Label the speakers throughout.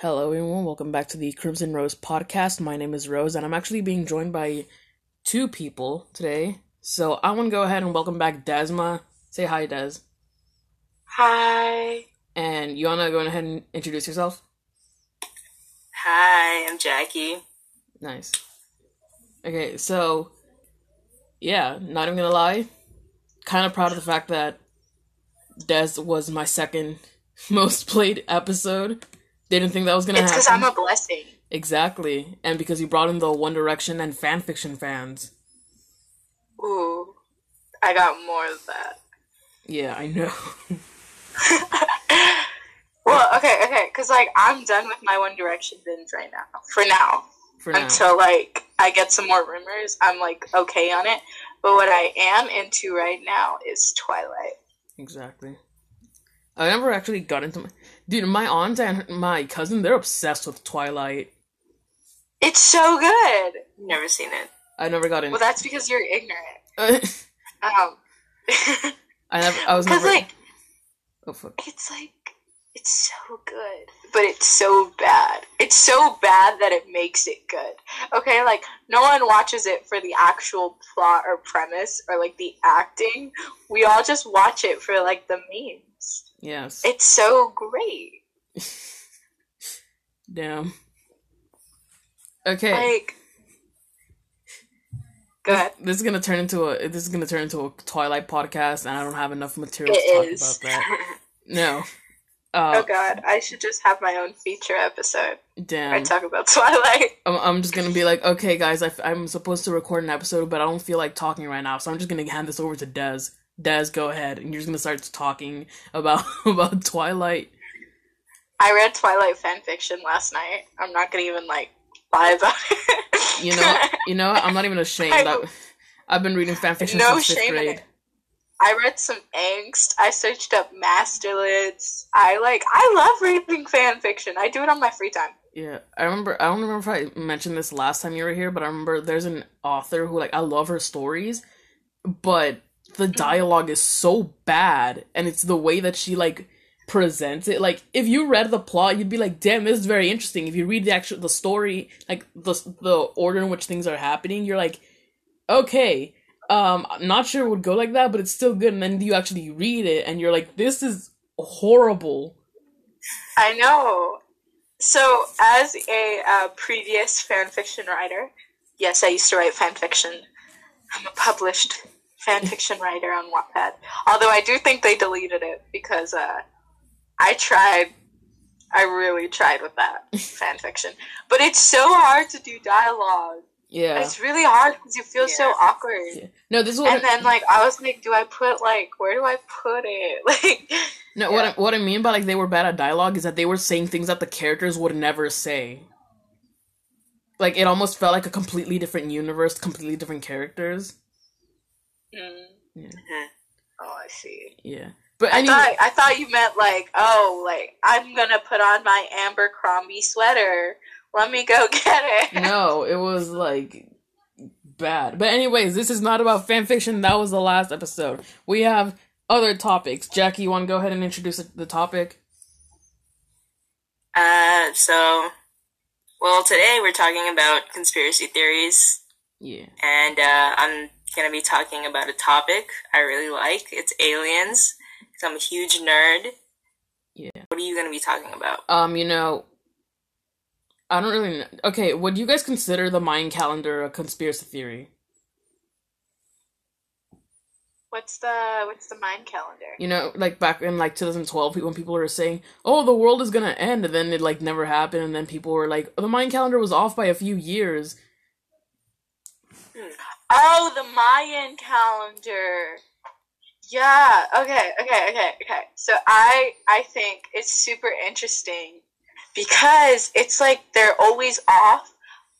Speaker 1: Hello, everyone. Welcome back to the Crimson Rose podcast. My name is Rose, and I'm actually being joined by two people today. So I want to go ahead and welcome back Desma. Say hi, Des.
Speaker 2: Hi.
Speaker 1: And you want to go ahead and introduce yourself?
Speaker 2: Hi, I'm Jackie.
Speaker 1: Nice. Okay, so yeah, not even gonna lie, kind of proud of the fact that Des was my second most played episode. Didn't think that was gonna
Speaker 2: It's because. I'm a blessing.
Speaker 1: Exactly, and because you brought in the One Direction and fanfiction fans.
Speaker 2: Ooh, I got more of that.
Speaker 1: Yeah, I know.
Speaker 2: Well, okay, okay, because like I'm done with my One Direction binge right now. For now,
Speaker 1: For now,
Speaker 2: until like I get some more rumors, I'm like okay on it. But what I am into right now is Twilight.
Speaker 1: exactly. I never actually got into my dude. My aunt and my cousin, they're obsessed with Twilight.
Speaker 2: It's so good. Never seen it.
Speaker 1: I never got into.
Speaker 2: Well, that's because you're ignorant. Um,
Speaker 1: I never. I was never.
Speaker 2: like
Speaker 1: oh fuck.
Speaker 2: it's like it's so good but it's so bad it's so bad that it makes it good okay like no one watches it for the actual plot or premise or like the acting we all just watch it for like the memes
Speaker 1: Yes.
Speaker 2: it's so great
Speaker 1: Damn. Okay.
Speaker 2: like go ahead
Speaker 1: This is gonna turn into a. This is gonna turn into a Twilight podcast, and I don't have enough material to talk
Speaker 2: is
Speaker 1: about that. No.
Speaker 2: oh
Speaker 1: Uh,
Speaker 2: god i should just have my own feature episode
Speaker 1: Damn.
Speaker 2: i talk about twilight
Speaker 1: I'm, I'm just gonna be like, okay, guys, I, am supposed to record an episode, but I don't feel like talking right now, so I'm just gonna hand this over to Des. Des, go ahead, and you're just gonna start talking about about Twilight.
Speaker 2: i read twilight fan fiction last night i'm not gonna even like lie about it
Speaker 1: You know, you know, I'm not even ashamed. I, I've been reading fanfiction
Speaker 2: No
Speaker 1: since fifth
Speaker 2: shame in
Speaker 1: grade.
Speaker 2: it. I read some angst. I searched up masterlists. I like. I love reading fan fiction. I do it on my free time.
Speaker 1: Yeah, I remember. I don't remember if I mentioned this last time you were here, but I remember there's an author who like I love her stories, but the dialogue is so bad, and it's the way that she like presents it. Like if you read the plot, you'd be like, "Damn, this is very interesting." If you read the actual the story, like the the order in which things are happening, you're like, "Okay." Um, I'm not sure it would go like that, but it's still good. And then you actually read it, and you're like, "This is horrible."
Speaker 2: I know. So, as a uh, previous fan fiction writer, yes, I used to write fan fiction. I'm a published fan fiction writer on Wattpad. Although I do think they deleted it because uh, I tried. I really tried with that fan fiction, but it's so hard to do dialogue.
Speaker 1: Yeah.
Speaker 2: It's really hard because you feel so awkward.
Speaker 1: Yeah. No, this is what
Speaker 2: And then like I was like, do I put like where do I put it? Like
Speaker 1: No, what I, what I mean by like they were bad at dialogue is that they were saying things that the characters would never say. Like it almost felt like a completely different universe, completely different characters.
Speaker 2: Mm.
Speaker 1: Yeah,
Speaker 2: Oh, I see.
Speaker 1: yeah. But
Speaker 2: I thought I thought you meant like, oh, like I'm gonna put on my Abercrombie sweater. Let me go get it.
Speaker 1: no, it was like bad. But anyways, this is not about fan fiction. That was the last episode. We have other topics. Jackie, you want to go ahead and introduce the- the topic?
Speaker 3: Uh, so, well, today we're talking about conspiracy theories,
Speaker 1: Yeah.
Speaker 3: and uh, I'm gonna be talking about a topic I really like. It's aliens. 'cause I'm a huge nerd.
Speaker 1: Yeah.
Speaker 3: What are you gonna be talking about?
Speaker 1: Um, you know, I don't really know. Okay, would you guys consider the Mayan calendar a conspiracy theory?
Speaker 2: What's the what's the mind calendar?
Speaker 1: You know, like back in like 2012, when people were saying, "Oh, the world is gonna end," and then it like never happened, and then people were like, oh, "The Mayan calendar was off by a few years."
Speaker 2: Oh, the Mayan calendar. Yeah. Okay. Okay. Okay. Okay. So I I think it's super interesting because it's like they're always off,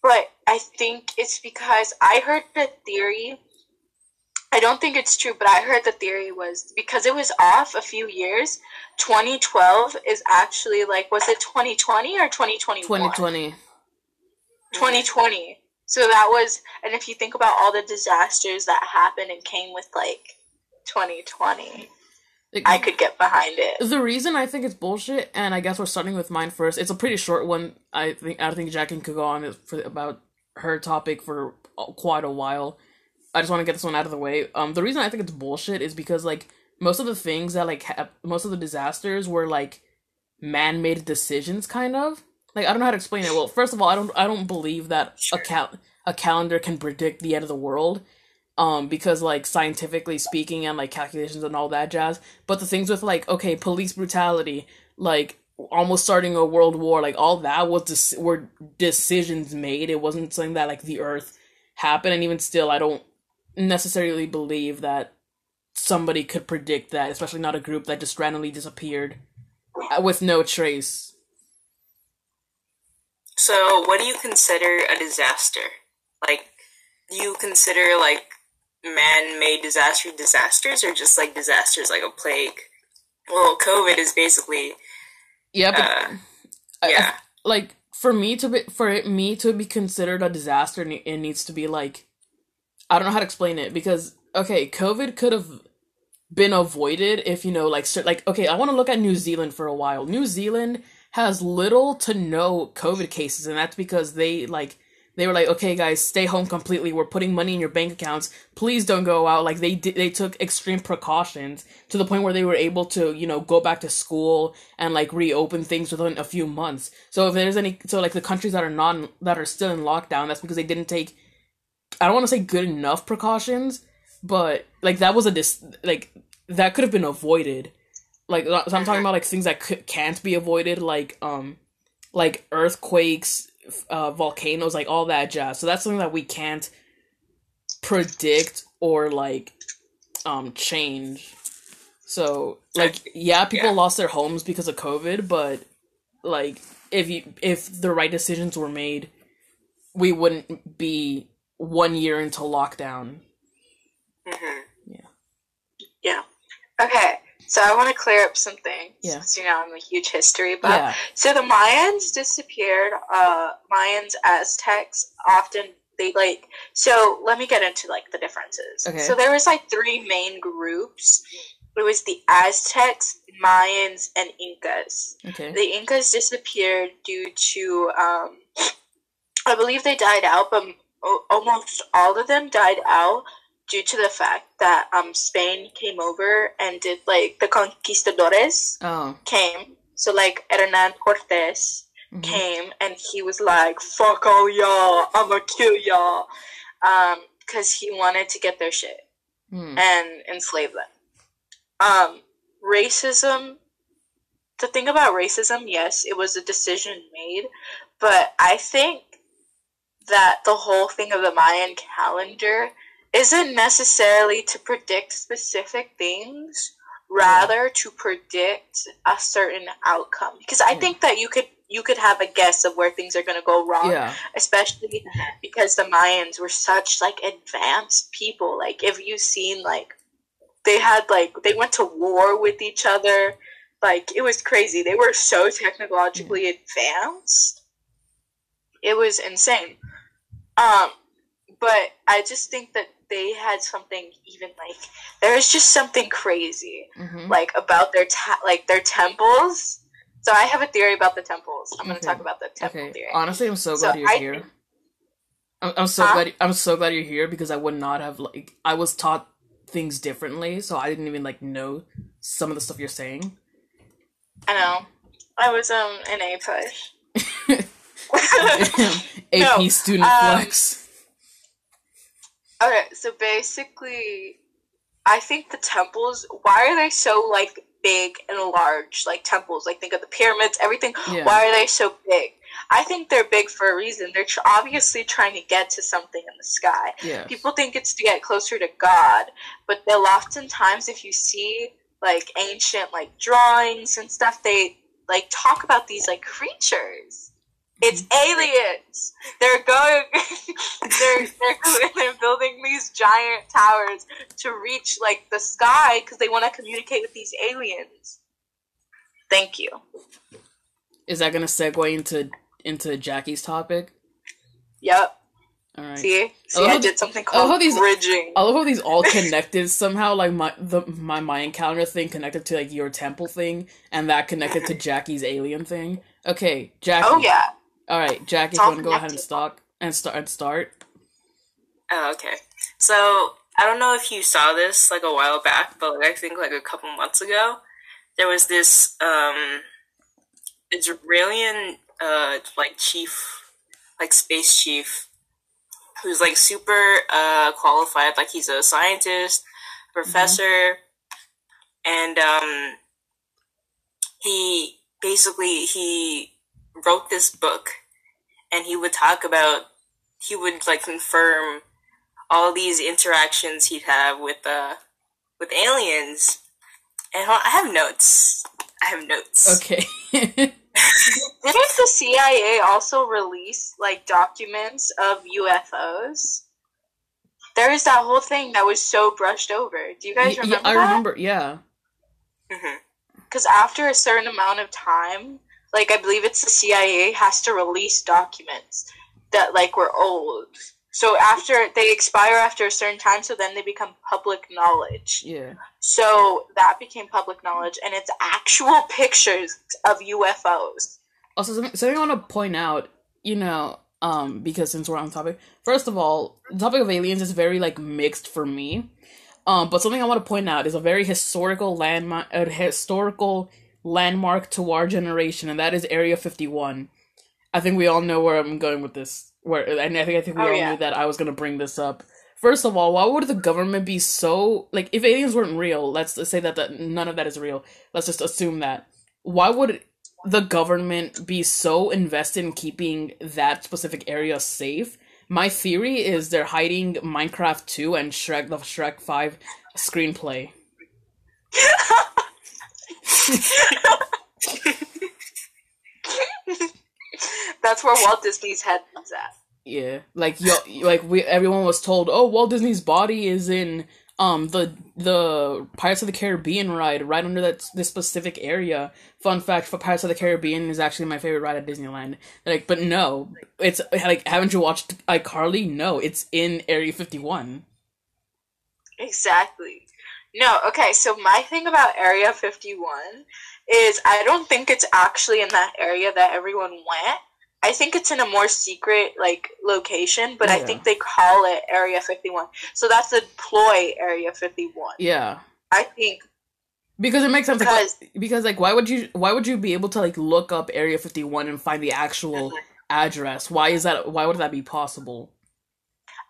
Speaker 2: but I think it's because I heard the theory. I don't think it's true, but I heard the theory was because it was off a few years. 2012 is actually like was it 2020 or 2021?
Speaker 1: 2020.
Speaker 2: 2020. So that was, and if you think about all the disasters that happened and came with like 2020,
Speaker 1: Like,
Speaker 2: I could get behind it.
Speaker 1: the reason I think it's bullshit, and I guess we're starting with mine first. It's a pretty short one. I think I think Jackie could go on for about her topic for quite a while. I just want to get this one out of the way. Um, the reason I think it's bullshit is because like most of the things that like ha- most of the disasters were like man-made decisions, kind of. Like I don't know how to explain it. Well, first of all, I don't I don't believe that a cal- a calendar can predict the end of the world um because like scientifically speaking and like calculations and all that jazz. But the things with like okay police brutality like almost starting a world war like all that was des- were decisions made. It wasn't something that like the earth happened. And even still i don't necessarily believe that somebody could predict that especially not a group that just randomly disappeared uh, with no trace
Speaker 3: So, what do you consider a disaster? Like, do you consider like man-made disaster disasters, or just like disasters like a plague? Well, COVID is basically
Speaker 1: yeah but
Speaker 3: uh,
Speaker 1: I- I-
Speaker 3: yeah.
Speaker 1: like for me to be for it, me to be considered a disaster it needs to be like i don't know how to explain it because okay covid could have been avoided if you know like like okay i want to look at new zealand for a while new zealand has little to no covid cases and that's because they like they were like okay guys stay home completely. We're putting money in your bank accounts. Please don't go out. Like they did they took extreme precautions to the point where they were able to you know go back to school and like reopen things within a few months. So if there's any so like the countries that are non that are still in lockdown that's because they didn't take i don't want to say good enough precautions but like that was a dis like that could have been avoided like so i'm talking about like things that could, can't be avoided like um like earthquakes uh volcanoes like all that jazz so that's something that we can't predict or like um change so like yeah people
Speaker 3: Yeah.
Speaker 1: lost their homes because of covid but like if you if the right decisions were made we wouldn't be one year into lockdown
Speaker 3: hmm
Speaker 2: Yeah. Yeah. Okay. So I want to clear up something.
Speaker 1: Yeah.
Speaker 2: Since you know I'm a huge history buff.
Speaker 1: yeah
Speaker 2: So the Mayans disappeared. Uh, Mayans, Aztecs often they like. So let me get into like the differences.
Speaker 1: Okay.
Speaker 2: So there was like three main groups. It was the Aztecs, Mayans, and Incas.
Speaker 1: okay
Speaker 2: The Incas disappeared due to, um, I believe they died out, but almost all of them died out due to the fact that um, Spain came over and did like the conquistadores
Speaker 1: oh
Speaker 2: came. So like Hernan Cortes
Speaker 1: mhm.
Speaker 2: came and he was like, "Fuck all y'all, I'ma kill y'all," um, because he wanted to get their shit
Speaker 1: Hmm.
Speaker 2: and enslave them. Um, racism. The thing about racism, yes, it was a decision made, but I think that the whole thing of the Mayan calendar isn't necessarily to predict specific things, rather to predict a certain outcome. Because I
Speaker 1: Yeah.
Speaker 2: think that you could you could have a guess of where things are going to go wrong
Speaker 1: yeah
Speaker 2: especially because the Mayans were such like advanced people. Like if you've seen like they had like they went to war with each other. Like it was crazy. They were so technologically advanced. It was insane. Um but I just think that they had something even like there was just something crazy
Speaker 1: hmm
Speaker 2: like about their ta- like their temples. So I have a theory about the temples. I'm going to
Speaker 1: Okay.
Speaker 2: talk about the temple
Speaker 1: okay
Speaker 2: theory.
Speaker 1: honestly i'm so
Speaker 2: So
Speaker 1: glad you're
Speaker 2: I
Speaker 1: here I'm, I'm so
Speaker 2: Huh?
Speaker 1: glad i'm so glad you're here because i would not have like i was taught things differently so i didn't even like know some of the stuff you're saying
Speaker 2: I know. I was um an APUSH.
Speaker 1: ap
Speaker 2: No,
Speaker 1: student
Speaker 2: um,
Speaker 1: flex
Speaker 2: okay, so basically, I think the temples. Why are they so like big and large? Like temples. Like think of the pyramids. Everything.
Speaker 1: yeah
Speaker 2: Why are they so big? I think they're big for a reason. They're tr- obviously trying to get to something in the sky.
Speaker 1: yeah
Speaker 2: People think it's to get closer to God, but they'll oftentimes, if you see like ancient like drawings and stuff, they like talk about these like creatures. It's aliens. They're going. they're they're they're building these giant towers to reach like the sky because they want to communicate with these aliens. Thank you.
Speaker 1: is that gonna segue into into jackie's topic
Speaker 2: Yep.
Speaker 1: All right.
Speaker 2: See, see,
Speaker 1: love
Speaker 2: I did something
Speaker 1: I love
Speaker 2: called
Speaker 1: how these-
Speaker 2: bridging.
Speaker 1: I love how these all connected somehow. Like my the my Mayan calendar thing connected to like your temple thing, and that connected to Jackie's alien thing. Okay, Jackie.
Speaker 2: Oh yeah,
Speaker 1: All right, Jackie,
Speaker 2: It's
Speaker 1: do you want to go ahead and start and start and start?
Speaker 3: Oh, okay. So I don't know if you saw this like a while back, but like, I think like a couple months ago, there was this um Israeli uh like chief, like space chief, who's like super uh qualified. Like he's a scientist, professor, and um he basically he wrote this book, and he would talk about he would like confirm all these interactions he'd have with uh with aliens. And I have notes. I have notes.
Speaker 1: Okay.
Speaker 2: didn't the CIA also release like documents of UFOs? There is that whole thing that was so brushed over. Do you
Speaker 1: Y-
Speaker 2: guys
Speaker 1: yeah,
Speaker 2: remember
Speaker 1: I
Speaker 2: that?
Speaker 1: remember. Yeah.
Speaker 3: hmm
Speaker 2: Because after a certain amount of time, like I believe it's the CIA has to release documents that like were old. So after they expire after a certain time, so then they become public knowledge.
Speaker 1: Yeah.
Speaker 2: So that became public knowledge, and it's actual pictures of UFOs.
Speaker 1: Also, something, something I want to point out, you know, um, because since we're on topic, first of all, the topic of aliens is very like mixed for me. Um, but something I want to point out is a very historical landmark, a historical landmark to our generation, and that is Area Fifty One. I think we all know where I'm going with this. Where, and I think I think we
Speaker 2: Oh,
Speaker 1: all
Speaker 2: yeah.
Speaker 1: knew that I was gonna bring this up. First of all, why would the government be so like if aliens weren't real? Let's, let's say that, that none of that is real. Let's just assume that. Why would the government be so invested in keeping that specific area safe? My theory is they're hiding Minecraft 2 and Shrek the Shrek 5 screenplay.
Speaker 2: That's where Walt Disney's head is at.
Speaker 1: Yeah, like yo, like we everyone was told, oh, Walt Disney's body is in um the the Pirates of the Caribbean ride right under that this specific area. Fun fact: for Pirates of the Caribbean is actually my favorite ride at Disneyland. Like, but no, it's like haven't you watched iCarly? No, it's in Area Fifty One.
Speaker 2: Exactly. No, okay, so my thing about Area 51 is I don't think it's actually in that area that everyone went. I think it's in a more secret like location, but I think they call it Area 51. So that's the ploy Area 51.
Speaker 1: Yeah,
Speaker 2: I think
Speaker 1: because it makes sense.
Speaker 2: Because
Speaker 1: because like why would you why would you be able to like look up Area Fifty One and find the actual address? Why is that? Why would that be possible?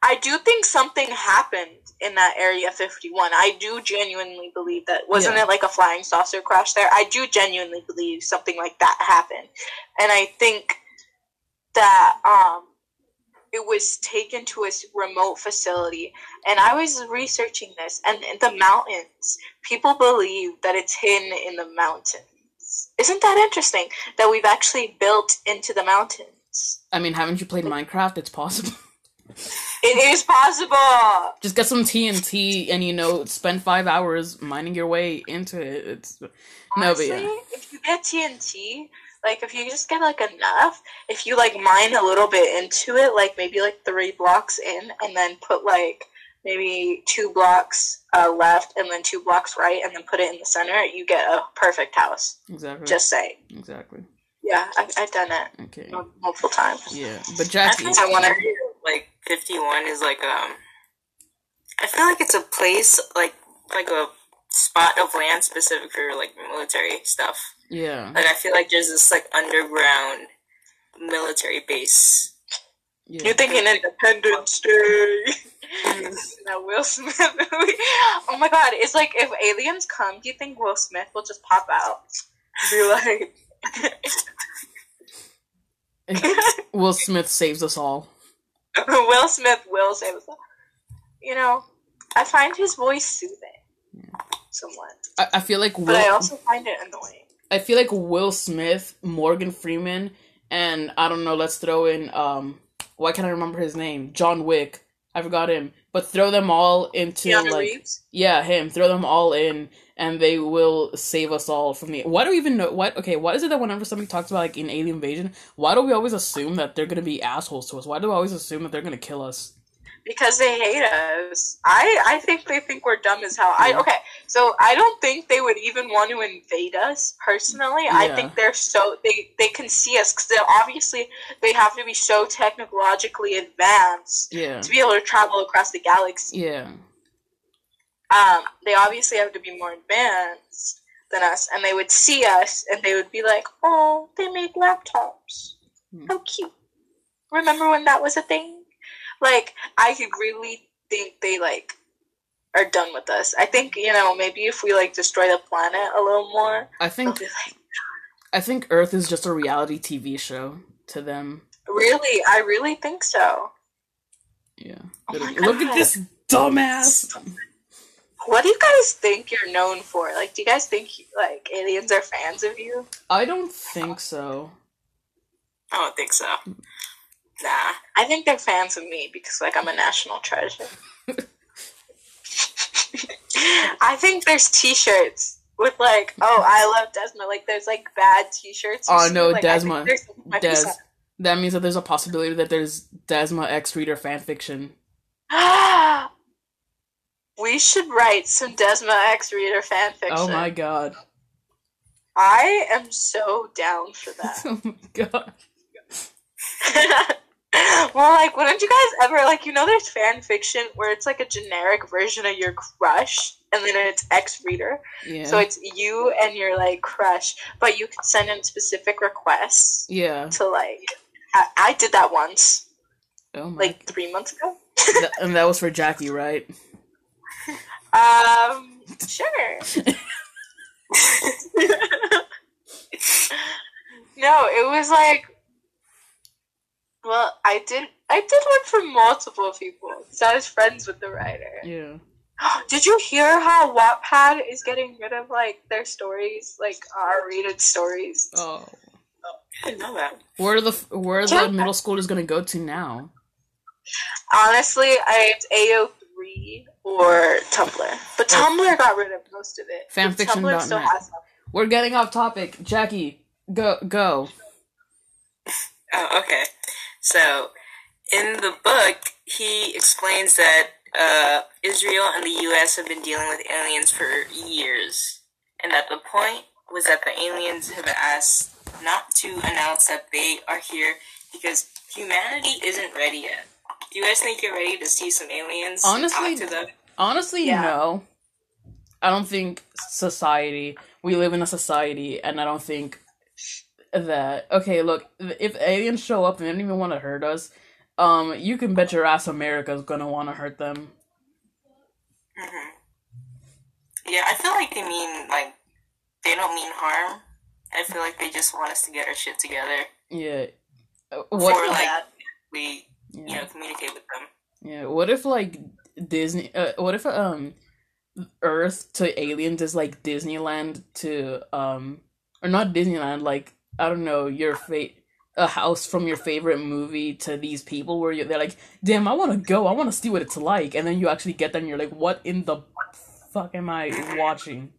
Speaker 2: I do think something happened in that Area 51. I do genuinely believe that. Wasn't
Speaker 1: Yeah.
Speaker 2: it like a flying saucer crash there? I do genuinely believe something like that happened. And I think that um it was taken to a remote facility and I was researching this and in the mountains people believe that it's hidden in the mountains. Isn't that interesting that we've actually built into the mountains?
Speaker 1: I mean, haven't you played Minecraft? It's possible.
Speaker 2: It is possible.
Speaker 1: Just get some TNT and you know spend five hours mining your way into it. It's Honestly, no, but yeah.
Speaker 2: If you get TNT, like if you just get like enough, if you like mine a little bit into it, like maybe like three blocks in, and then put like maybe two blocks uh, left and then two blocks right, and then put it in the center, you get a perfect house.
Speaker 1: Exactly.
Speaker 2: Just say.
Speaker 1: Exactly.
Speaker 2: Yeah, I, have done it.
Speaker 1: Okay.
Speaker 2: Multiple times.
Speaker 1: Yeah, but Jackie,
Speaker 2: I
Speaker 3: want to. 51 is like um I feel like it's a place like like a spot of land specific for like military stuff.
Speaker 1: Yeah.
Speaker 3: Like I feel like there's this like underground military base.
Speaker 1: Yeah.
Speaker 2: You're thinking Independence Day. that Will Smith movie. Oh my god, it's like if aliens come, do you think Will Smith will just pop out? Be like
Speaker 1: Will Smith saves us all.
Speaker 2: Will Smith will say this. You know, I find his voice soothing, somewhat,
Speaker 1: I, I feel like
Speaker 2: but I also find it annoying.
Speaker 1: I feel like Will Smith, Morgan Freeman, and I don't know. Let's throw in um. Why can't I remember his name? John Wick. I forgot him, but throw them all into
Speaker 2: Keanu
Speaker 1: like
Speaker 2: Reeves?
Speaker 1: yeah, him. Throw them all in, and they will save us all from the. Why do we even know what? Okay, what is it that whenever somebody talks about like an alien invasion, why do we always assume that they're gonna be assholes to us? Why do we always assume that they're gonna kill us?
Speaker 2: because they hate us. I I think they think we're dumb as hell. I okay, so I don't think they would even want to invade us personally. I think they're so they they can see us because obviously they have to be so technologically advanced
Speaker 1: Yeah,
Speaker 2: to be able to travel across the galaxy.
Speaker 1: yeah,
Speaker 2: Um, they obviously have to be more advanced than us, and they would see us and they would be like, "Oh, they make laptops.
Speaker 1: Hmm.
Speaker 2: How cute! Remember when that was a thing?" Like, I could really think they like are done with us. I think you know maybe if we like destroy the planet a little more,
Speaker 1: I think
Speaker 2: be like,
Speaker 1: I think Earth is just a reality TV show to them.
Speaker 2: "Really? I really think so."
Speaker 1: Yeah,
Speaker 2: Oh
Speaker 1: They're
Speaker 2: my
Speaker 1: like, look at this dumbass.
Speaker 2: What do you guys think you're known for? Like, do you guys think like aliens are fans of you?
Speaker 1: I don't think so.
Speaker 3: I don't think so. Nah.
Speaker 2: I think they're fans of me because like I'm a national treasure. I think there's T-shirts with like, oh, I love Desma. Like, there's like bad T-shirts.
Speaker 1: Oh, no,
Speaker 2: like,
Speaker 1: Desma.
Speaker 2: there's- might be
Speaker 1: Des. That means that there's a possibility that there's Desma X Reader fan fanfiction.
Speaker 2: we should write some Desma X Reader fan oh fiction.
Speaker 1: Oh my god.
Speaker 2: I am so down for that.
Speaker 1: Oh my god.
Speaker 2: well, like, wouldn't you guys ever like? You know, there's fan fiction where it's like a generic version of your crush, and then it's X Reader.
Speaker 1: Yeah.
Speaker 2: So it's you and your like crush, but you can send in specific requests
Speaker 1: yeah.
Speaker 2: to like. I, I did that once,
Speaker 1: Oh my.
Speaker 2: like three months ago.
Speaker 1: Th- and that was for Jackie, right?
Speaker 2: Um, sure. no, it was like. Well, I did. I did one for multiple people because I was friends with the writer.
Speaker 1: Yeah.
Speaker 2: Did you hear how Wattpad is getting rid of like their stories, like R-rated stories?
Speaker 1: Oh.
Speaker 3: I didn't know that.
Speaker 1: Where are the f- where are the
Speaker 2: Yeah.
Speaker 1: middle schoolers gonna go to now?
Speaker 2: Honestly, I, it's AO3 or Tumblr, but Tumblr got rid of most of it. But
Speaker 1: Fanfiction
Speaker 2: Tumblr
Speaker 1: dot
Speaker 2: still
Speaker 1: net.
Speaker 2: has some.
Speaker 1: We're getting off topic. Jackie, go go.
Speaker 3: Oh, okay. So, in the book, he explains that uh, Israel and the U.S. have been dealing with aliens for years, and that the point was that the aliens have asked not to announce that they are here because humanity isn't ready yet. Do you guys think you're ready to see some aliens?
Speaker 1: Honestly,
Speaker 3: talk to them.
Speaker 1: Honestly,
Speaker 2: Yeah.
Speaker 1: no. I don't think society. We live in a society, and I don't think that. Okay, look, if aliens show up and they don't even want to hurt us, um, you can bet your ass America's gonna want to hurt them.
Speaker 3: hmm Yeah, I feel like they mean like they don't mean harm. I feel like they just want us to get our shit together.
Speaker 1: Yeah.
Speaker 3: Or
Speaker 1: What?
Speaker 3: like
Speaker 2: that.
Speaker 3: we, you
Speaker 1: Yeah.
Speaker 3: know, communicate with them.
Speaker 1: Yeah. What if like Disney? Uh, what if um, Earth to aliens is like Disneyland to um, or not Disneyland? Like I don't know your fate. A house from your favorite movie to these people where you they're like, damn, I want to go, I want to see what it's like, and then you actually get there and you're like, what in the fuck am I watching?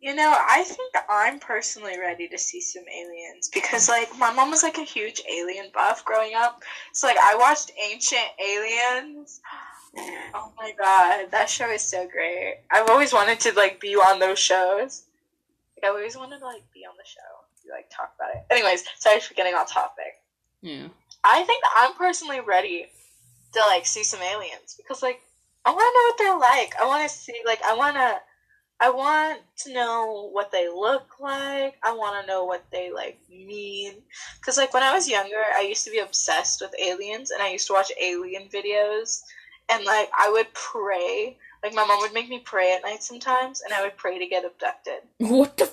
Speaker 2: You know, I think I'm personally ready to see some aliens because, like, my mom was like a huge alien buff growing up. So, like, I watched Ancient Aliens. Oh my god, that show is so great. I've always wanted to like be on those shows. Like, I've always wanted to like be on the show, to, like talk about it. Anyways, sorry for getting off topic.
Speaker 1: Yeah,
Speaker 2: I think I'm personally ready to like see some aliens because like I want to know what they're like. I want to see like I want to I want to know what they look like. I want to know what they like mean cuz like when I was younger, I used to be obsessed with aliens and I used to watch alien videos and like I would pray like my mom would make me pray at night sometimes and I would pray to get abducted.
Speaker 1: what the?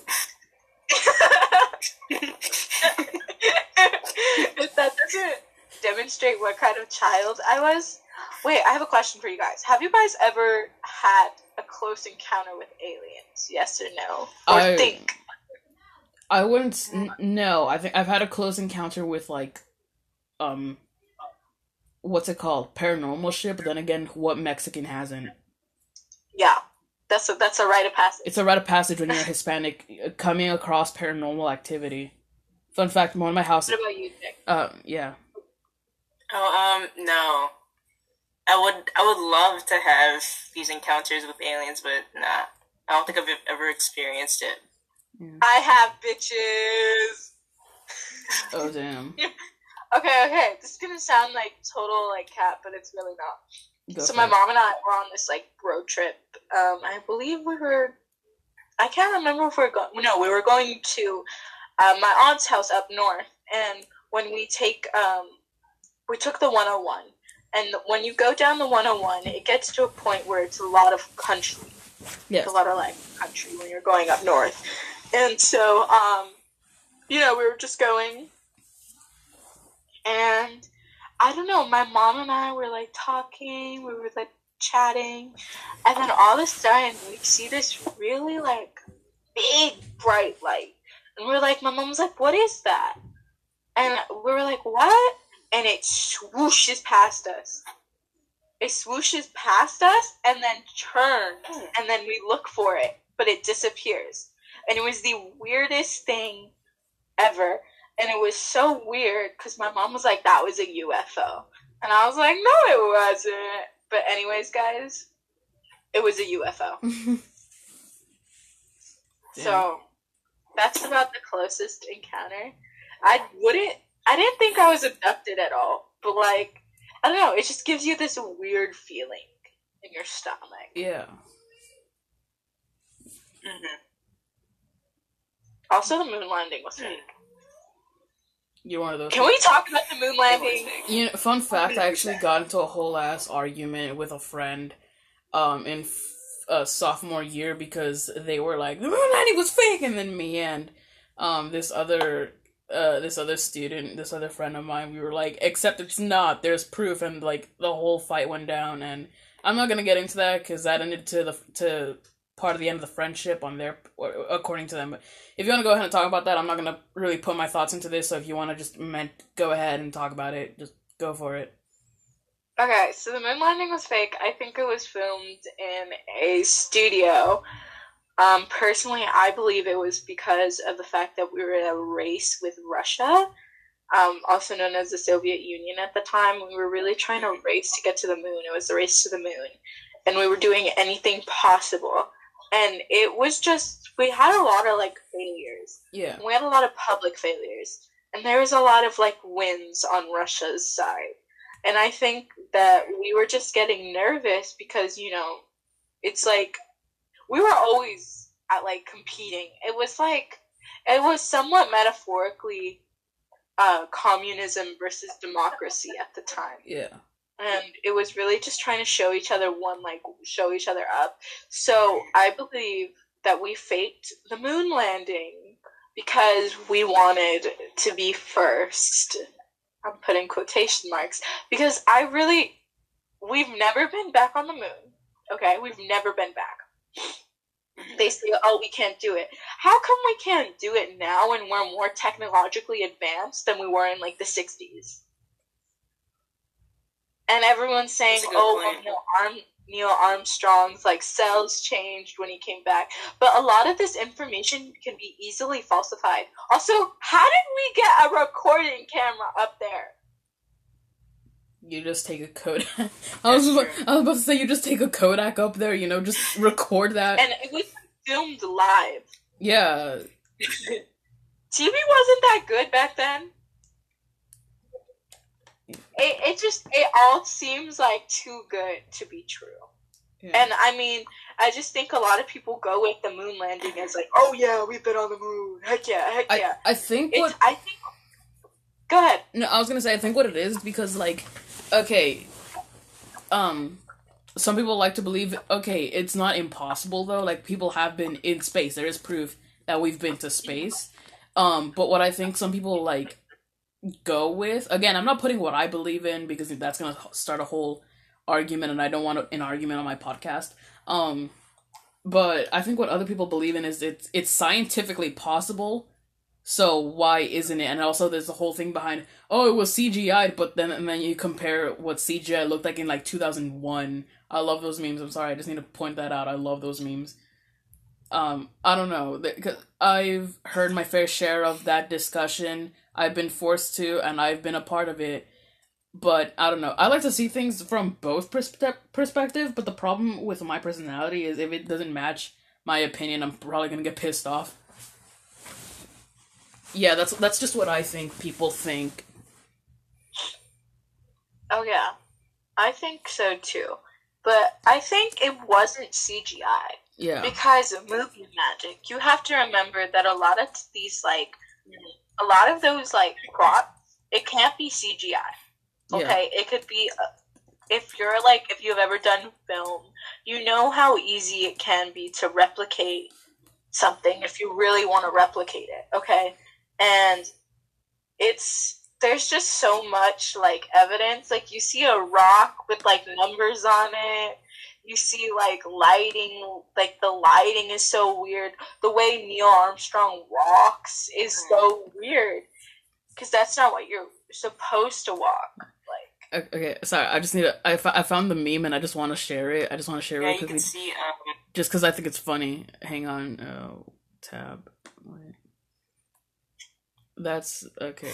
Speaker 2: if that doesn't demonstrate what kind of child I was. Wait, I have a question for you guys. Have you guys ever had a close encounter with aliens? Yes or no? Or
Speaker 1: I-
Speaker 2: think?
Speaker 1: I wouldn't. s- N- no, I think I've had a close encounter with like, um, what's it called paranormal shit, but then again, what Mexican hasn't?
Speaker 2: Yeah, that's a that's a rite of passage.
Speaker 1: It's a rite of passage when you're Hispanic uh, coming across paranormal activity. Fun fact: one of my houses.
Speaker 2: What about you, Nick?
Speaker 1: Uh, yeah.
Speaker 3: Oh, um, no. I would, I would love to have these encounters with aliens, but nah. I don't think I've ever experienced it.
Speaker 2: I have bitches.
Speaker 1: Oh damn.
Speaker 2: Okay, okay. This is gonna sound like total like cat, but it's really not.
Speaker 1: Go
Speaker 2: so my
Speaker 1: it.
Speaker 2: mom and I were on this like road trip. Um, I believe we were. I can't remember if we are going. No, we were going to uh, my aunt's house up north, and when we take um, we took the 101, and when you go down the 101, it gets to a point where it's a lot of country
Speaker 1: Yes.
Speaker 2: a lot of like country when you're going up north. And so, um, you know, we were just going, and I don't know, my mom and I were like talking, we were like chatting, and then all of a sudden we see this really like big bright light. And we're like, my mom's like, what is that? And we were like, what? And it swooshes past us. It swooshes past us and then turns, hmm. and then we look for it, but it disappears. And it was the weirdest thing ever. And it was so weird because my mom was like, that was a UFO. And I was like, no, it wasn't. But, anyways, guys, it was a UFO. So that's about the closest encounter. I wouldn't. I didn't think I was abducted at all, but like, I don't know. It just gives you this weird feeling in your stomach.
Speaker 1: yeah.
Speaker 3: hmm
Speaker 2: Also, the moon landing was fake.
Speaker 1: You're one of those.
Speaker 2: Can we talk about the moon landing?
Speaker 1: You know, fun fact: I actually got into a whole ass argument with a friend, um, in f- uh, sophomore year because they were like the moon landing was fake, and then me and um this other uh this other student, this other friend of mine, we were like, except it's not. There's proof, and like the whole fight went down. And I'm not gonna get into that because that ended to the to part of the end of the friendship on their according to them. But if you want to go ahead and talk about that, I'm not gonna really put my thoughts into this. So if you want to just meant go ahead and talk about it, just go for it.
Speaker 2: Okay, so the moon landing was fake. I think it was filmed in a studio. Um, personally, I believe it was because of the fact that we were in a race with Russia, um, also known as the Soviet Union at the time. We were really trying to race to get to the moon. It was the race to the moon. And we were doing anything possible. And it was just, we had a lot of like failures.
Speaker 1: Yeah.
Speaker 2: We had a lot of public failures, and there was a lot of like wins on Russia's side. And I think that we were just getting nervous because you know, it's like we were always at like competing. It was like it was somewhat metaphorically uh, communism versus democracy at the time.
Speaker 1: Yeah.
Speaker 2: and it was really just trying to show each other one like show each other up. So i believe that we faked the moon landing because we wanted to be first. I'm putting quotation marks. Because i really we've never been back on the moon okay? We've never been back they say oh we can't do it how come we can't do it now when we're more technologically advanced than we were in like the 60s and everyone's saying,
Speaker 3: That's a good
Speaker 2: "Oh, well. Neil, Arm- Neil Armstrong's like cells changed when he came back," but a lot of this information can be easily falsified. Also, how did we get a recording camera up there?
Speaker 1: You just take a Kodak. I was about. I was about to say you just take a Kodak up there, you know, just record that.
Speaker 2: And it was filmed live.
Speaker 1: yeah.
Speaker 2: TV wasn't that good back then. It, it just it all seems like too good to be true.
Speaker 1: yeah.
Speaker 2: And I mean, I just think a lot of people go with the moon landing as like, oh yeah, we've been on the moon. Heck yeah, heck
Speaker 1: I,
Speaker 2: yeah.
Speaker 1: I think
Speaker 2: It's,
Speaker 1: what
Speaker 2: I think. Go ahead.
Speaker 1: no, I was gonna say I think what it is because like, okay, um, some people like to believe okay, it's not impossible though. Like people have been in space. There is proof that we've been to space. Um, but what I think some people like go with again, I'm not putting what I believe in because that's gonna start a whole argument, and I don't want an argument on my podcast. Um, but I think what other people believe in is it's it's scientifically possible So why isn't it? And also, there's the whole thing behind, oh, it was CGI, but then and then you compare what CGI looked like in like 2001. I love those memes. I'm sorry, I just need to point that out. I love those memes. Um, I don't know, because I've heard my fair share of that discussion. I've been forced to, and I've been a part of it. But I don't know. I like to see things from both perspe- perspective. But the problem with my personality is if it doesn't match my opinion, I'm probably gonna get pissed off. Yeah, that's that's just what I think people think.
Speaker 2: Oh yeah, I think so too. But I think it wasn't CGI
Speaker 1: Yeah.
Speaker 2: because of movie magic. You have to remember that a lot of these like, a lot of those like props, it can't be CGI.
Speaker 1: Yeah.
Speaker 2: Okay, it could be. Uh, if you're like, if you've ever done film, you know how easy it can be to replicate something if you really want to replicate it. Okay, and it's there's just so much like evidence. Like you see a rock with like numbers on it. You see like lighting, like the lighting is so weird. The way Neil Armstrong walks is so weird because that's not what you're supposed to walk. Like
Speaker 1: Okay, sorry. I just need to. I, I found the meme and I just want to share it. I just want to share
Speaker 3: Yeah,
Speaker 1: it
Speaker 3: you
Speaker 1: quickly,
Speaker 3: can see. Um,
Speaker 1: just because I think it's funny. Hang on. Oh, tab. That's okay.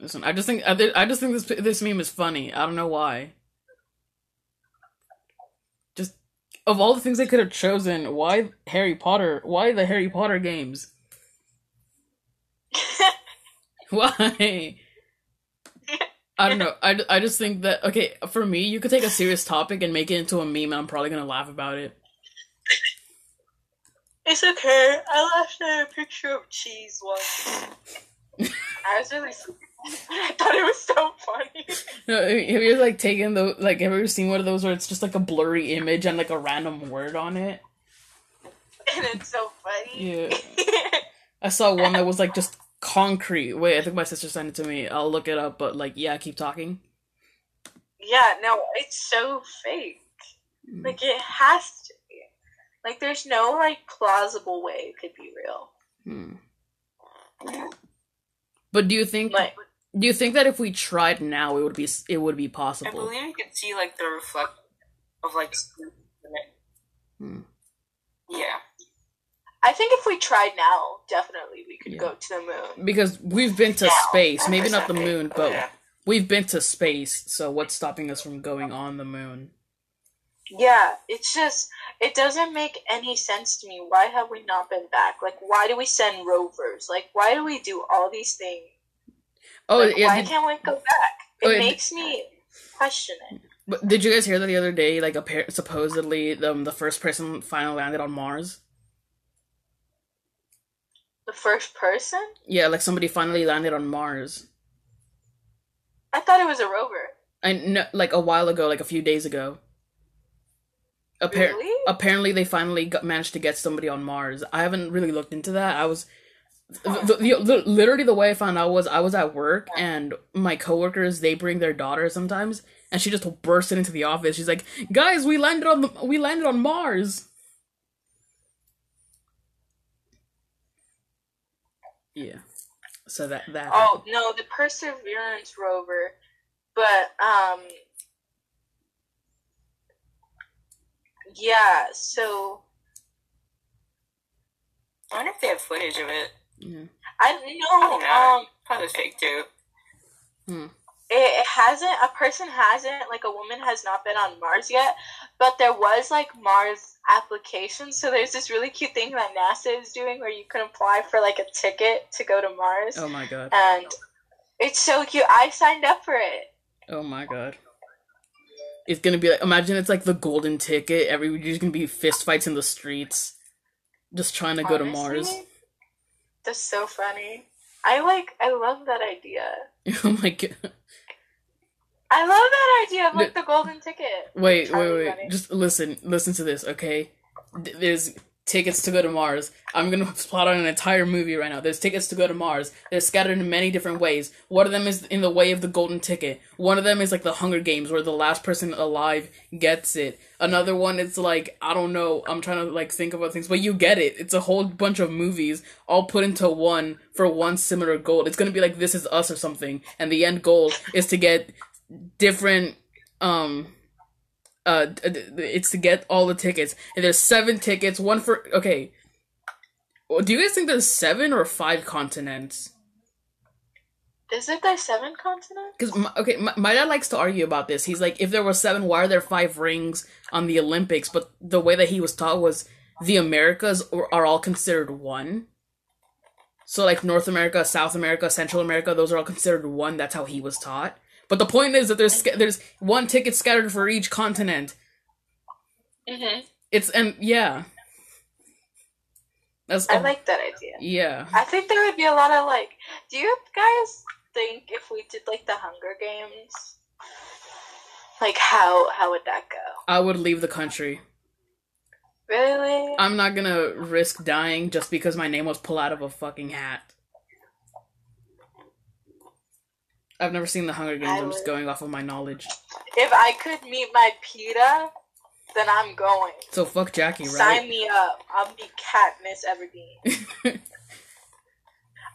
Speaker 1: Listen, I just think I, I just think this this meme is funny. I don't know why. Just of all the things they could have chosen, why Harry Potter? Why the Harry Potter games? Why? I don't know. I, I just think that okay for me, you could take a serious topic and make it into a meme, and I'm probably gonna laugh about it.
Speaker 2: It's okay. I laughed at a picture of cheese once. I was really I thought it was so funny.
Speaker 1: No, have you like taken the like have you ever seen one of those where it's just like a blurry image and like a random word on it?
Speaker 2: And it's so funny.
Speaker 1: Yeah. I saw one that was like just concrete. Wait, I think my sister sent it to me. I'll look it up, but like yeah, keep talking.
Speaker 2: yeah, no, it's so fake.
Speaker 1: Mm.
Speaker 2: Like it has. Like there's no like plausible way it could be real.
Speaker 1: Hmm. But do you think
Speaker 2: Like
Speaker 1: do you think that if we tried now it would be it would be possible?
Speaker 3: I
Speaker 1: possible?
Speaker 3: believe you can see like the reflect of like. sleep in it.
Speaker 1: Hmm.
Speaker 3: Yeah.
Speaker 2: I think if we tried now, definitely we could
Speaker 1: Yeah.
Speaker 2: go to the moon.
Speaker 1: Because we've been to space, maybe not the moon, but
Speaker 3: Yeah.
Speaker 1: we've been to space. So what's stopping us from going on the moon?
Speaker 2: Yeah, it's just it doesn't make any sense to me. Why have we not been back? Like why do we send rovers? Like why do we do all these things?
Speaker 1: Oh
Speaker 2: Like,
Speaker 1: yeah,
Speaker 2: why
Speaker 1: did,
Speaker 2: can't we go back? It
Speaker 1: Oh, it-
Speaker 2: makes me question it.
Speaker 1: but did you guys hear that the other day? Like, appar- supposedly, um, the first person finally landed on Mars.
Speaker 2: The first person?
Speaker 1: Yeah, like somebody finally landed on Mars.
Speaker 2: I thought it was a rover.
Speaker 1: I know, like a while ago, like a few days ago. Appar-
Speaker 2: Really?
Speaker 1: Apparently, they finally got, managed to get somebody on Mars. I haven't really looked into that. I was the, the, the, literally the way I found out was I was at work and my coworkers they bring their daughter sometimes and she just bursted into the office. She's like, "Guys, we landed on the we landed on Mars." Yeah. So that that
Speaker 2: Oh no, the Perseverance rover. But um Yeah, so
Speaker 3: I wonder if they have footage of it.
Speaker 1: yeah.
Speaker 2: I
Speaker 3: Probably
Speaker 2: know
Speaker 3: not.
Speaker 2: um
Speaker 3: Probably fake too.
Speaker 2: it, it hasn't a person hasn't like a woman has not been on Mars yet, but there was like Mars applications. So there's this really cute thing that NASA is doing where you can apply for like a ticket to go to Mars.
Speaker 1: Oh my god.
Speaker 2: And it's so cute. I signed up for it.
Speaker 1: Oh my god. It's gonna be like imagine it's like the golden ticket. Every Everybody's gonna be fist fights in the streets, just trying to go to Mars.
Speaker 2: That's so funny. I like I love that idea.
Speaker 1: oh my god.
Speaker 2: I love that idea of like the golden ticket.
Speaker 1: Wait, wait, wait. Just listen, listen to this, okay? There's tickets to go to Mars. I'm gonna plot on an entire movie right now. There's tickets to go to Mars. They're scattered in many different ways. One of them is in the way of the golden ticket. One of them is like the Hunger Games, where the last person alive gets it. Another one is like I don't know. I'm trying to like think about things, but you get it. It's a whole bunch of movies all put into one for one similar goal. It's gonna be like This Is Us or something, and the end goal is to get different um uh it's to get all the tickets. And there's seven tickets one for okay. Do you guys think there's seven or five continents?
Speaker 2: Is it there seven continents?
Speaker 1: because okay my, my dad likes to argue about this. He's like if there were seven why are there five rings on the olympics? But the way that he was taught was the americas are all considered one. So like north america south america central america those are all considered one. That's how he was taught but the point is that there's sca- there's one ticket scattered for each continent
Speaker 2: Mm-hmm.
Speaker 1: It's and yeah. That's
Speaker 2: I like that idea.
Speaker 1: yeah.
Speaker 2: I think there would be a lot of like. Do you guys think if we did like the Hunger Games, like how how would that go?
Speaker 1: I would leave the country.
Speaker 2: Really?
Speaker 1: I'm not gonna risk dying just because my name was pulled out of a fucking hat. I've never seen the Hunger Games.
Speaker 2: I
Speaker 1: I'm just going off of my knowledge.
Speaker 2: if I could meet my Peeta, then I'm going.
Speaker 1: So fuck Jackie, right?
Speaker 2: Sign me up. I'll be Katniss Everdeen.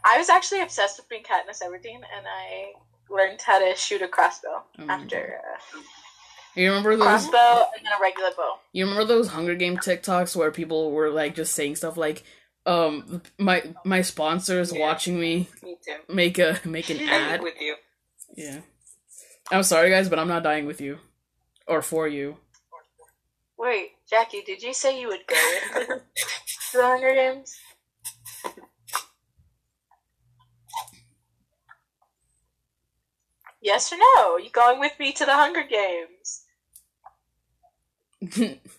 Speaker 2: I was actually obsessed with being Katniss Everdeen, and I learned how to shoot a crossbow
Speaker 1: Oh
Speaker 2: after uh,
Speaker 1: You remember those?
Speaker 2: crossbow and then a regular bow.
Speaker 1: You remember those Hunger Game TikToks where people were like just saying stuff like, "Um, my my sponsors
Speaker 3: Yeah.
Speaker 1: watching me
Speaker 3: Me too.
Speaker 1: make a make an ad." Yeah. I'm sorry, guys, but I'm not dying with you. Or for you.
Speaker 2: Wait, Jackie, did you say you would go to the Hunger Games? Yes or no? You going with me to the Hunger Games?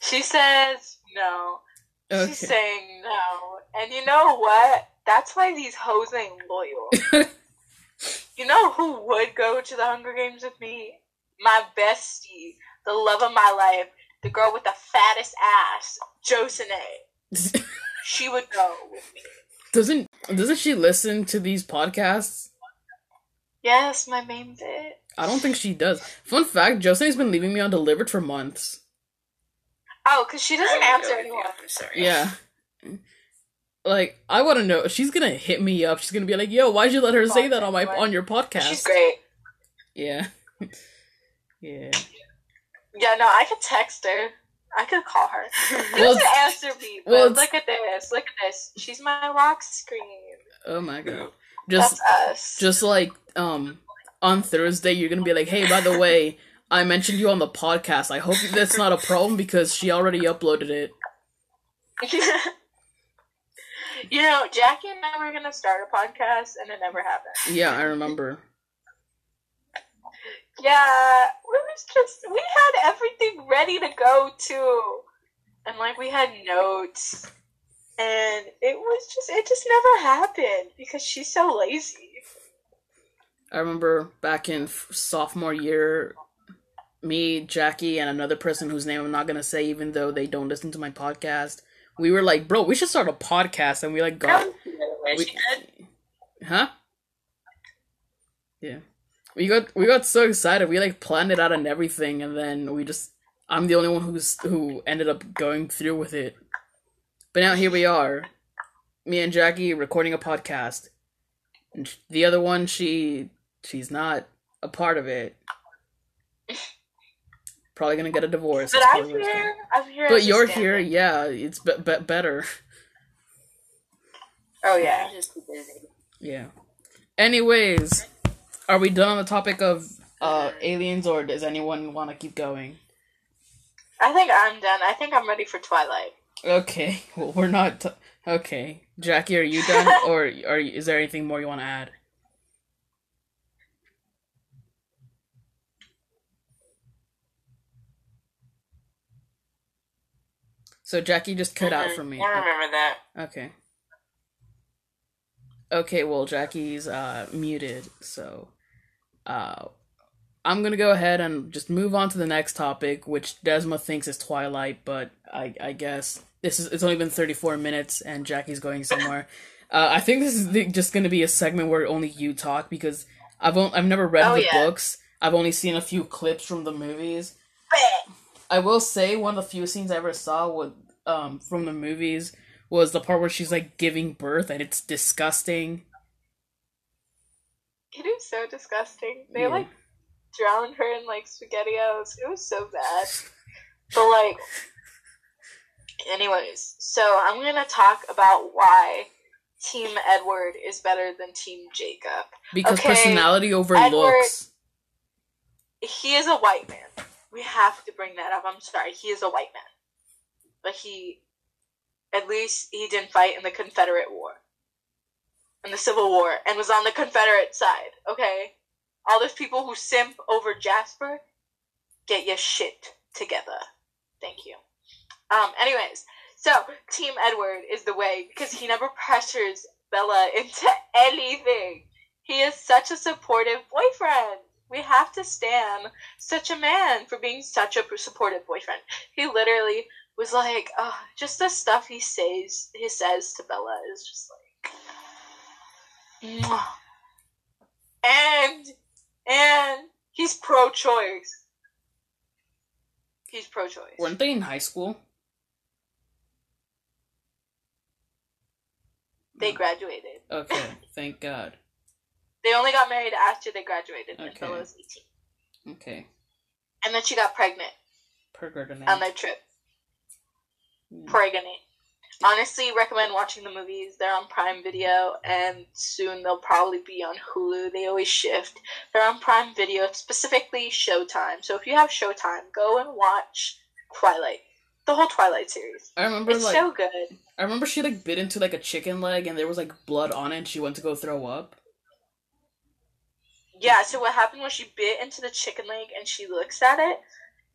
Speaker 2: She says no.
Speaker 1: okay.
Speaker 2: She's saying no. And you know what? That's why these hoes ain't loyal. you know who would go to the Hunger Games with me? My bestie, the love of my life, the girl with the fattest ass, Josine. She would go with me.
Speaker 1: doesn't doesn't she listen to these podcasts?
Speaker 2: Yes, my main bit.
Speaker 1: I don't think she does. Fun fact, Jose's been leaving me undelivered for months.
Speaker 2: Oh, because she doesn't
Speaker 3: oh,
Speaker 2: answer
Speaker 3: go
Speaker 2: anyone.
Speaker 3: I'm sorry.
Speaker 1: Yeah. Like, I wanna know she's gonna hit me up. She's gonna be like, yo, why'd you let her say that on my on your podcast?
Speaker 2: She's great.
Speaker 1: Yeah. yeah.
Speaker 2: Yeah, no, I could text her. I could call her. She
Speaker 1: Well,
Speaker 2: doesn't answer me,
Speaker 1: well,
Speaker 2: look at this. Look at this. She's my lock screen.
Speaker 1: Oh my god. Just
Speaker 2: That's us.
Speaker 1: just like um on Thursday you're gonna be like, hey, by the way, I mentioned you on the podcast. I hope that's not a problem because she already uploaded it.
Speaker 2: you know, Jackie and I were gonna start a podcast, and it never happened.
Speaker 1: Yeah, I remember.
Speaker 2: Yeah, we was just we had everything ready to go too, and like we had notes, and it was just it just never happened because she's so lazy.
Speaker 1: I remember back in f- sophomore year, me, Jackie, and another person whose name I'm not gonna say, even though they don't listen to my podcast. We were like, bro, we should start a podcast, and we like got, we, huh? Yeah, we got we got so excited. We like planned it out and everything, and then we just I'm the only one who's who ended up going through with it. But now here we are, me and Jackie recording a podcast, and the other one she she's not a part of it. Probably gonna get a divorce.
Speaker 2: But I'm here. I'm here.
Speaker 1: But you're
Speaker 2: stand-in.
Speaker 1: here, yeah. It's be- be- better,
Speaker 2: Oh yeah.
Speaker 3: Just too busy.
Speaker 1: yeah. Anyways, are we done on the topic of uh aliens, or does anyone want to keep going?
Speaker 2: I think I'm done. I think I'm ready for Twilight.
Speaker 1: Okay, well we're not. T- okay, Jackie, are you done, or are you, is there anything more you want to add? So Jackie just cut out
Speaker 3: Mhm.
Speaker 1: from me.
Speaker 3: I remember that.
Speaker 1: Okay. Okay, well Jackie's uh muted, so uh I'm gonna go ahead and just move on to the next topic, which Desma thinks is Twilight, but I I guess this is it's only been 34 minutes and Jackie's going somewhere. Uh, I think this is the, just gonna be a segment where only you talk because I've on, I've never read
Speaker 2: Oh,
Speaker 1: the
Speaker 2: yeah.
Speaker 1: books. I've only seen a few clips from the movies.
Speaker 2: Bet.
Speaker 1: I will say one of the few scenes I ever saw with um from the movies was the part where she's like giving birth and it's disgusting.
Speaker 2: It is so disgusting. They
Speaker 1: Yeah.
Speaker 2: like drowned her in like spaghettios. It was so bad. But like, anyways, so I'm gonna talk about why Team Edward is better than Team Jacob.
Speaker 1: Because
Speaker 2: Okay,
Speaker 1: personality over
Speaker 2: Edward-
Speaker 1: looks.
Speaker 2: He is a white man. We have to bring that up. I'm sorry. He is a white man, but he, at least, he didn't fight in the Confederate War, in the Civil War, and was on the Confederate side. Okay, all those people who simp over Jasper, get your shit together. Thank you. Um. Anyways, so Team Edward is the way because he never pressures Bella into anything. He is such a supportive boyfriend. We have to stand such a man for being such a supportive boyfriend. He literally was like, oh, just the stuff he says he says to Bella is just like, Mwah. and and he's pro-choice. He's pro-choice.
Speaker 1: Weren't they in high school?
Speaker 2: They graduated.
Speaker 1: Okay, thank God.
Speaker 2: They only got married after they graduated,
Speaker 1: Okay.
Speaker 2: Bella was eighteen.
Speaker 1: Okay.
Speaker 2: And then she got pregnant
Speaker 1: Pregnant.
Speaker 2: on their trip.
Speaker 1: Mm.
Speaker 2: pregnant. Honestly, recommend watching the movies. They're on Prime Video, and soon they'll probably be on Hulu. They always shift. They're on Prime Video, specifically Showtime. So if you have Showtime, go and watch Twilight, the whole Twilight series.
Speaker 1: I remember
Speaker 2: It's
Speaker 1: like
Speaker 2: so good.
Speaker 1: I remember she like bit into like a chicken leg and there was like blood on it and she went to go throw up.
Speaker 2: Yeah. So what happened was she bit into the chicken leg, and she looks at it,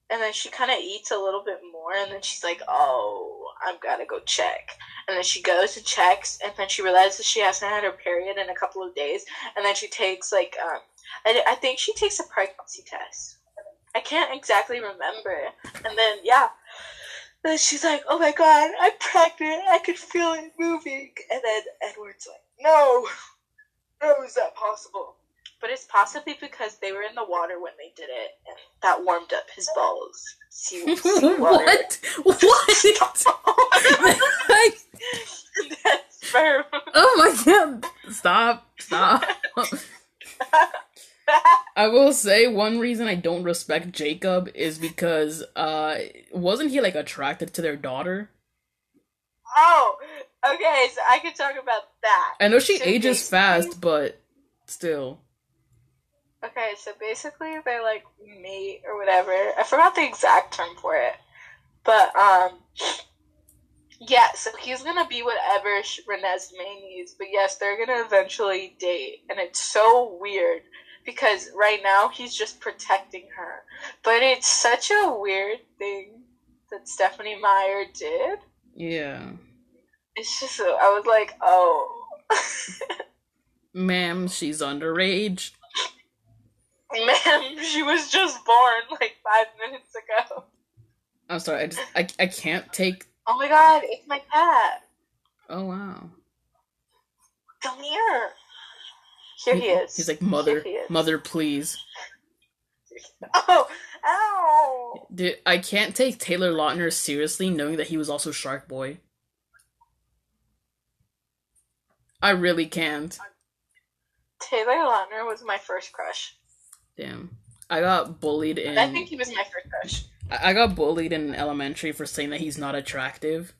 Speaker 2: and then she kind of eats a little bit more, and then she's like, "Oh, I've got to go check." And then she goes and checks, and then she realizes she hasn't had her period in a couple of days, and then she takes like um, I, I think she takes a pregnancy test. I can't exactly remember, and then yeah. Then she's like, "Oh my god, I'm pregnant! I can feel it moving." And then Edward's like, "No, no, is that possible?" But it's possibly because they were in the water when they did it, and that warmed up his balls. Sea, sea
Speaker 1: what? What?
Speaker 2: That's sperm.
Speaker 1: oh my god! Stop! Stop! I will say one reason I don't respect Jacob is because uh wasn't he like attracted to their daughter?
Speaker 2: oh, okay. So I could talk about that.
Speaker 1: I know she
Speaker 2: So
Speaker 1: ages fast, but still.
Speaker 2: Okay, so basically they like mate or whatever. I forgot the exact term for it, but um, yeah. So he's gonna be whatever Renesmee needs, but yes, they're gonna eventually date, and it's so weird because right now he's just protecting her, but it's such a weird thing that Stephanie Meyer did.
Speaker 1: Yeah.
Speaker 2: It's just I was like, oh.
Speaker 1: Ma'am, she's underage.
Speaker 2: Ma'am, she was just born like five minutes ago.
Speaker 1: I'm sorry, I just I, I can't take
Speaker 2: Oh my god, it's my cat.
Speaker 1: Oh wow.
Speaker 2: Come here. Here he is.
Speaker 1: He's like, Mother,
Speaker 2: he
Speaker 1: mother, please.
Speaker 2: Oh, ow.
Speaker 1: Dude, I can't take Taylor Lautner seriously knowing that he was also Shark Boy. I really can't.
Speaker 2: Taylor Lautner was my first crush.
Speaker 1: Damn. I got bullied in
Speaker 2: I think he was my first crush.
Speaker 1: I got bullied in elementary for saying that he's not attractive.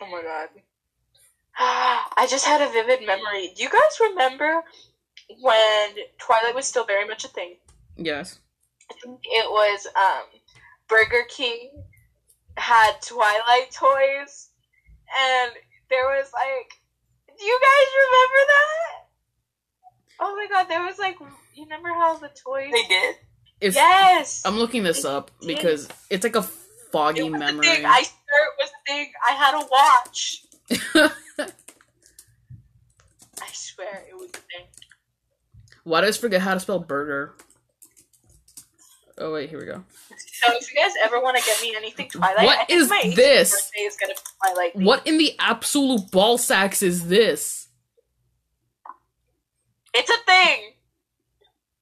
Speaker 2: Oh my god. I just had a vivid memory. Do you guys remember when Twilight was still very much a thing?
Speaker 1: Yes.
Speaker 2: I think it was um, Burger King had Twilight toys, and there was like, do you guys remember that? Oh my god, there was like, you remember how the toys?
Speaker 3: They did.
Speaker 1: It's
Speaker 2: yes.
Speaker 1: I'm looking this up because it's like a foggy
Speaker 2: it was a
Speaker 1: memory.
Speaker 2: thing. I swear it was a thing. I had a watch. I swear it was a thing.
Speaker 1: Why did I forget how to spell burger? Oh wait, here we go.
Speaker 2: So if you guys ever want to get me anything Twilight,
Speaker 1: What
Speaker 2: I think
Speaker 1: is
Speaker 2: my
Speaker 1: this?
Speaker 2: is gonna be Twilight.
Speaker 1: What in the absolute ball sacks is this?
Speaker 2: It's a thing.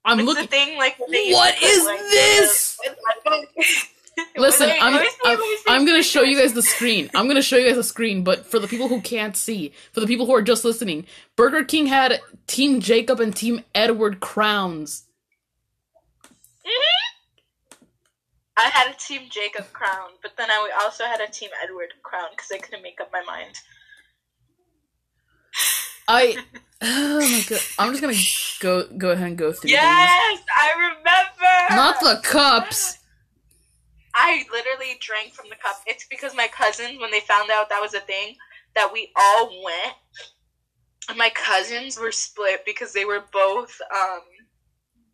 Speaker 1: I'm
Speaker 2: it's
Speaker 1: looking.
Speaker 2: a thing. Like when they used
Speaker 1: What is
Speaker 2: like,
Speaker 1: this? Listen, I'm,
Speaker 2: let me see,
Speaker 1: I'm,
Speaker 2: let me see.
Speaker 1: I'm gonna show you guys the screen. I'm gonna show you guys the screen, but for the people who can't see, for the people who are just listening, Burger King had Team Jacob and Team Edward crowns. Mm-hmm.
Speaker 2: I had a Team Jacob crown, but then I also had a Team Edward crown because I couldn't make up my mind.
Speaker 1: I, oh my god, I'm just gonna go go ahead and go through
Speaker 2: Yes, I remember.
Speaker 1: Not the cups.
Speaker 2: I literally drank from the cup. It's because my cousins, when they found out that was a thing, that we all went. And my cousins were split because they were both, um,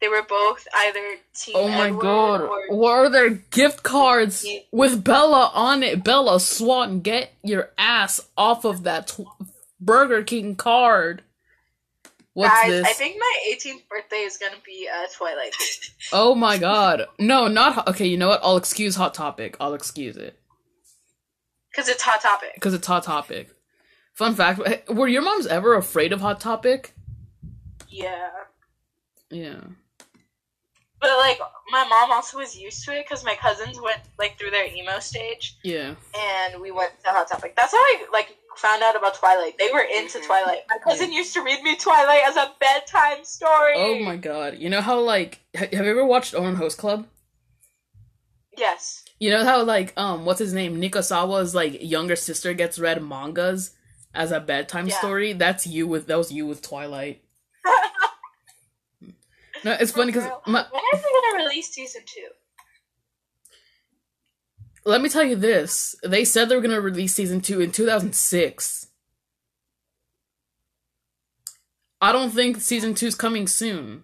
Speaker 2: they were both either team.
Speaker 1: Oh my
Speaker 2: Edward
Speaker 1: god,
Speaker 2: Or,
Speaker 1: what are their gift cards with Bella on it? Bella Swan, get your ass off of that tw- Burger King card. What's
Speaker 2: guys,
Speaker 1: this?
Speaker 2: I think my 18th birthday is gonna be uh, Twilight.
Speaker 1: Oh my god. No, not hot. Okay, you know what? I'll excuse Hot Topic. I'll excuse it.
Speaker 2: Because it's Hot Topic.
Speaker 1: Because it's Hot Topic. Fun fact were your moms ever afraid of Hot Topic?
Speaker 2: Yeah.
Speaker 1: Yeah.
Speaker 2: But, like, my mom also was used to it because my cousins went, like, through their emo stage.
Speaker 1: Yeah.
Speaker 2: and we went to Hot Topic. That's how I like found out about Twilight. They were into
Speaker 3: Mhm.
Speaker 2: Twilight. My cousin used to read me Twilight as a bedtime story.
Speaker 1: Oh my god. You know how, like, ha- have you ever watched Ouran Host Club?
Speaker 2: Yes.
Speaker 1: You know how, like, um, what's his name? Nekozawa's, like, younger sister gets read mangas as a bedtime
Speaker 2: Yeah.
Speaker 1: story? That's you with, that was you with Twilight. No, it's funny because
Speaker 2: when are they gonna release season two?
Speaker 1: Let me tell you this. They said they were going to release season two in 2006. I don't think season two's coming soon.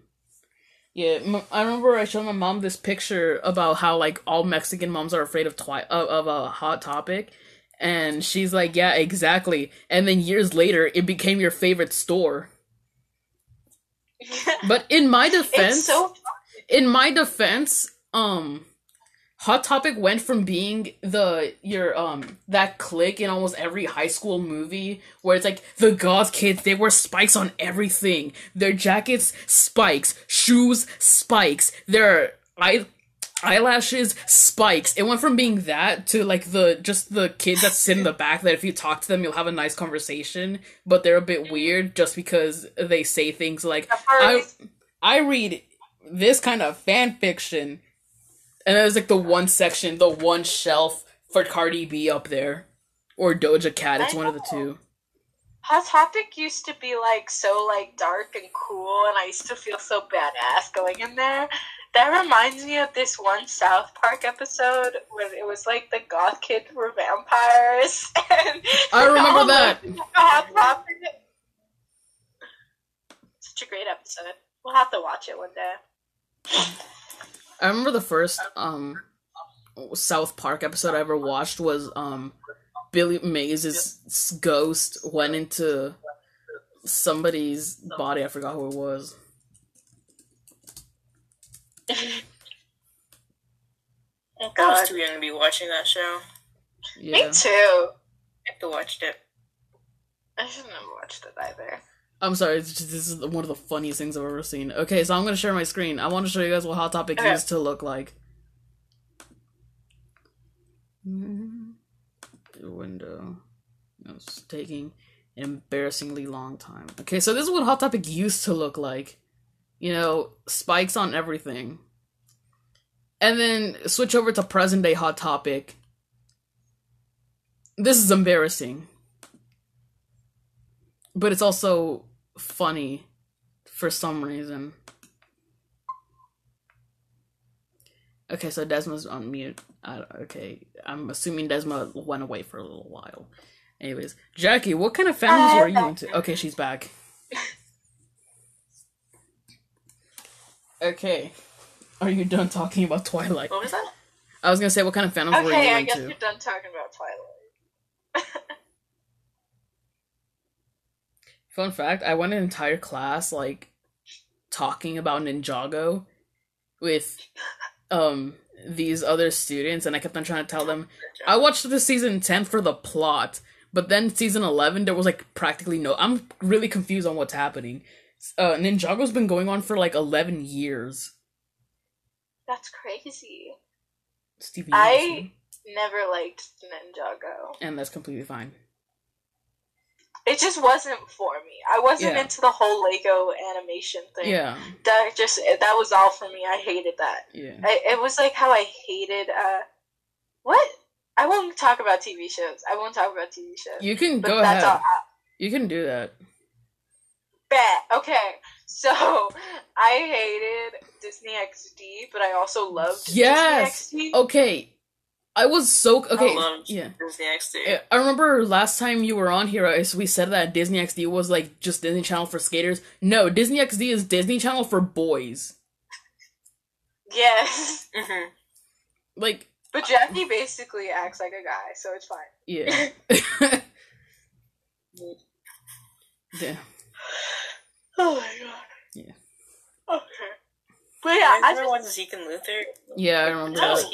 Speaker 1: Yeah, I remember I showed my mom this picture about how like all Mexican moms are afraid of twi- of, of a hot topic, and she's like, "Yeah, exactly." And then years later, it became your favorite store. But in my defense,
Speaker 2: so
Speaker 1: in my defense, um Hot Topic went from being the your um that clique in almost every high school movie where it's like the goth kids they wear spikes on everything. Their jackets spikes, shoes spikes, their eye eyelashes spikes. It went from being that to like the just the kids that sit in the back that if you talk to them you'll have a nice conversation, but they're a bit weird just because they say things like I I read this kind of fan fiction, and there's like the one section, the one shelf for Cardi B up there, or Doja Cat. It's
Speaker 2: I
Speaker 1: one of the two.
Speaker 2: Hot Topic used to be like so like dark and cool, and I used to feel so badass going in there. That reminds me of this one South Park episode when it was like the goth kids were vampires. And
Speaker 1: I remember that.
Speaker 2: Hot Topic. Such a great episode. We'll have to watch it one day.
Speaker 1: I remember the first um South Park episode I ever watched was um Billy Mays' ghost went into somebody's body. I forgot who it was.
Speaker 2: Oh
Speaker 3: I was too young to be watching that show.
Speaker 1: Yeah.
Speaker 2: Me too.
Speaker 3: I have to watch it.
Speaker 2: I shouldn't have watched it either.
Speaker 1: I'm sorry, just, this is one of the funniest things I've ever seen. Okay, so I'm gonna share my screen. I want to show you guys what Hot Topic
Speaker 2: Okay.
Speaker 1: used to look like. Your window. It's taking an embarrassingly long time. Okay, so this is what Hot Topic used to look like. You know, spikes on everything. And then switch over to present day Hot Topic. This is embarrassing but it's also funny for some reason. Okay, so Desma's on mute. Uh, okay, I'm assuming Desma went away for a little while. Anyways, Jackie, what kind of families were you into? Okay, she's back. Okay, are you done talking about Twilight?
Speaker 3: What was that?
Speaker 1: I was gonna say, what kind of fandoms were you into?
Speaker 2: Okay, I guess we're done talking about Twilight.
Speaker 1: Fun fact: I went an entire class like talking about Ninjago with um these other students and I kept on trying to tell them I watched the season 10 for the plot, but then season 11 there was like practically no I'm really confused on what's happening. Uh Ninjago's been going on for like 11 years.
Speaker 2: That's crazy.
Speaker 1: Stevie
Speaker 2: I never liked Ninjago.
Speaker 1: and that's completely fine.
Speaker 2: It just wasn't for me. I wasn't
Speaker 1: Yeah.
Speaker 2: into the whole Lego animation thing.
Speaker 1: Yeah.
Speaker 2: That just that was all for me. I hated that.
Speaker 1: Yeah.
Speaker 2: I, it was like how I hated uh what? I won't talk about TV shows. I won't talk about TV shows.
Speaker 1: You can go
Speaker 2: that's
Speaker 1: ahead.
Speaker 2: all. I,
Speaker 1: You can do that.
Speaker 2: bet. Okay. So I hated Disney XD, but I also loved
Speaker 1: Yes!
Speaker 2: Disney XD.
Speaker 1: Okay. I was so okay.
Speaker 3: I love
Speaker 1: Yeah.
Speaker 3: Disney XD.
Speaker 1: Yeah, I remember last time you were on here, uh, we said that Disney XD was like just Disney Channel for skaters. No, Disney XD is Disney Channel for boys.
Speaker 2: Yes.
Speaker 3: hmm
Speaker 1: Like,
Speaker 2: But Jackie basically acts like a guy, so it's fine.
Speaker 1: yeah. yeah.
Speaker 2: Oh my god.
Speaker 1: Yeah.
Speaker 2: Okay. But yeah, I
Speaker 3: remember
Speaker 2: just
Speaker 3: when Zeke and Luther,
Speaker 1: Yeah, I remember that.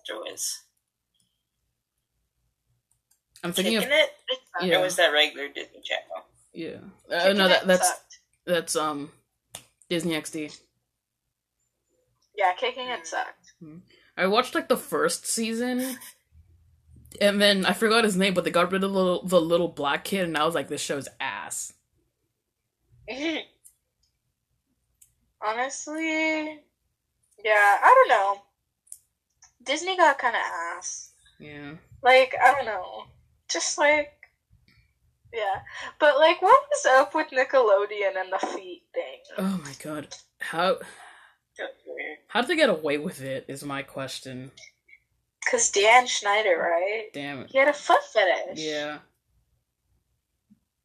Speaker 3: Afterwards.
Speaker 1: I'm thinking
Speaker 3: Kicking
Speaker 1: of
Speaker 3: it?
Speaker 1: Yeah.
Speaker 3: Was that regular Disney Channel?
Speaker 1: yeah. Uh, no, that that's
Speaker 2: sucked.
Speaker 1: that's um Disney XD.
Speaker 2: yeah, kicking it sucked.
Speaker 1: I watched like the first season, and then I forgot his name, but they got rid of the little, the little black kid, and I was like, this show's ass.
Speaker 2: Honestly, yeah, I don't know. Disney got kind of ass.
Speaker 1: Yeah.
Speaker 2: Like, I don't know. Just like, yeah. But like, what was up with Nickelodeon and the feet thing?
Speaker 1: Oh my god. How how did they get away with it? Is my question.
Speaker 2: Cause Dan Schneider, right?
Speaker 1: Damn it.
Speaker 2: He had a foot fetish.
Speaker 1: Yeah.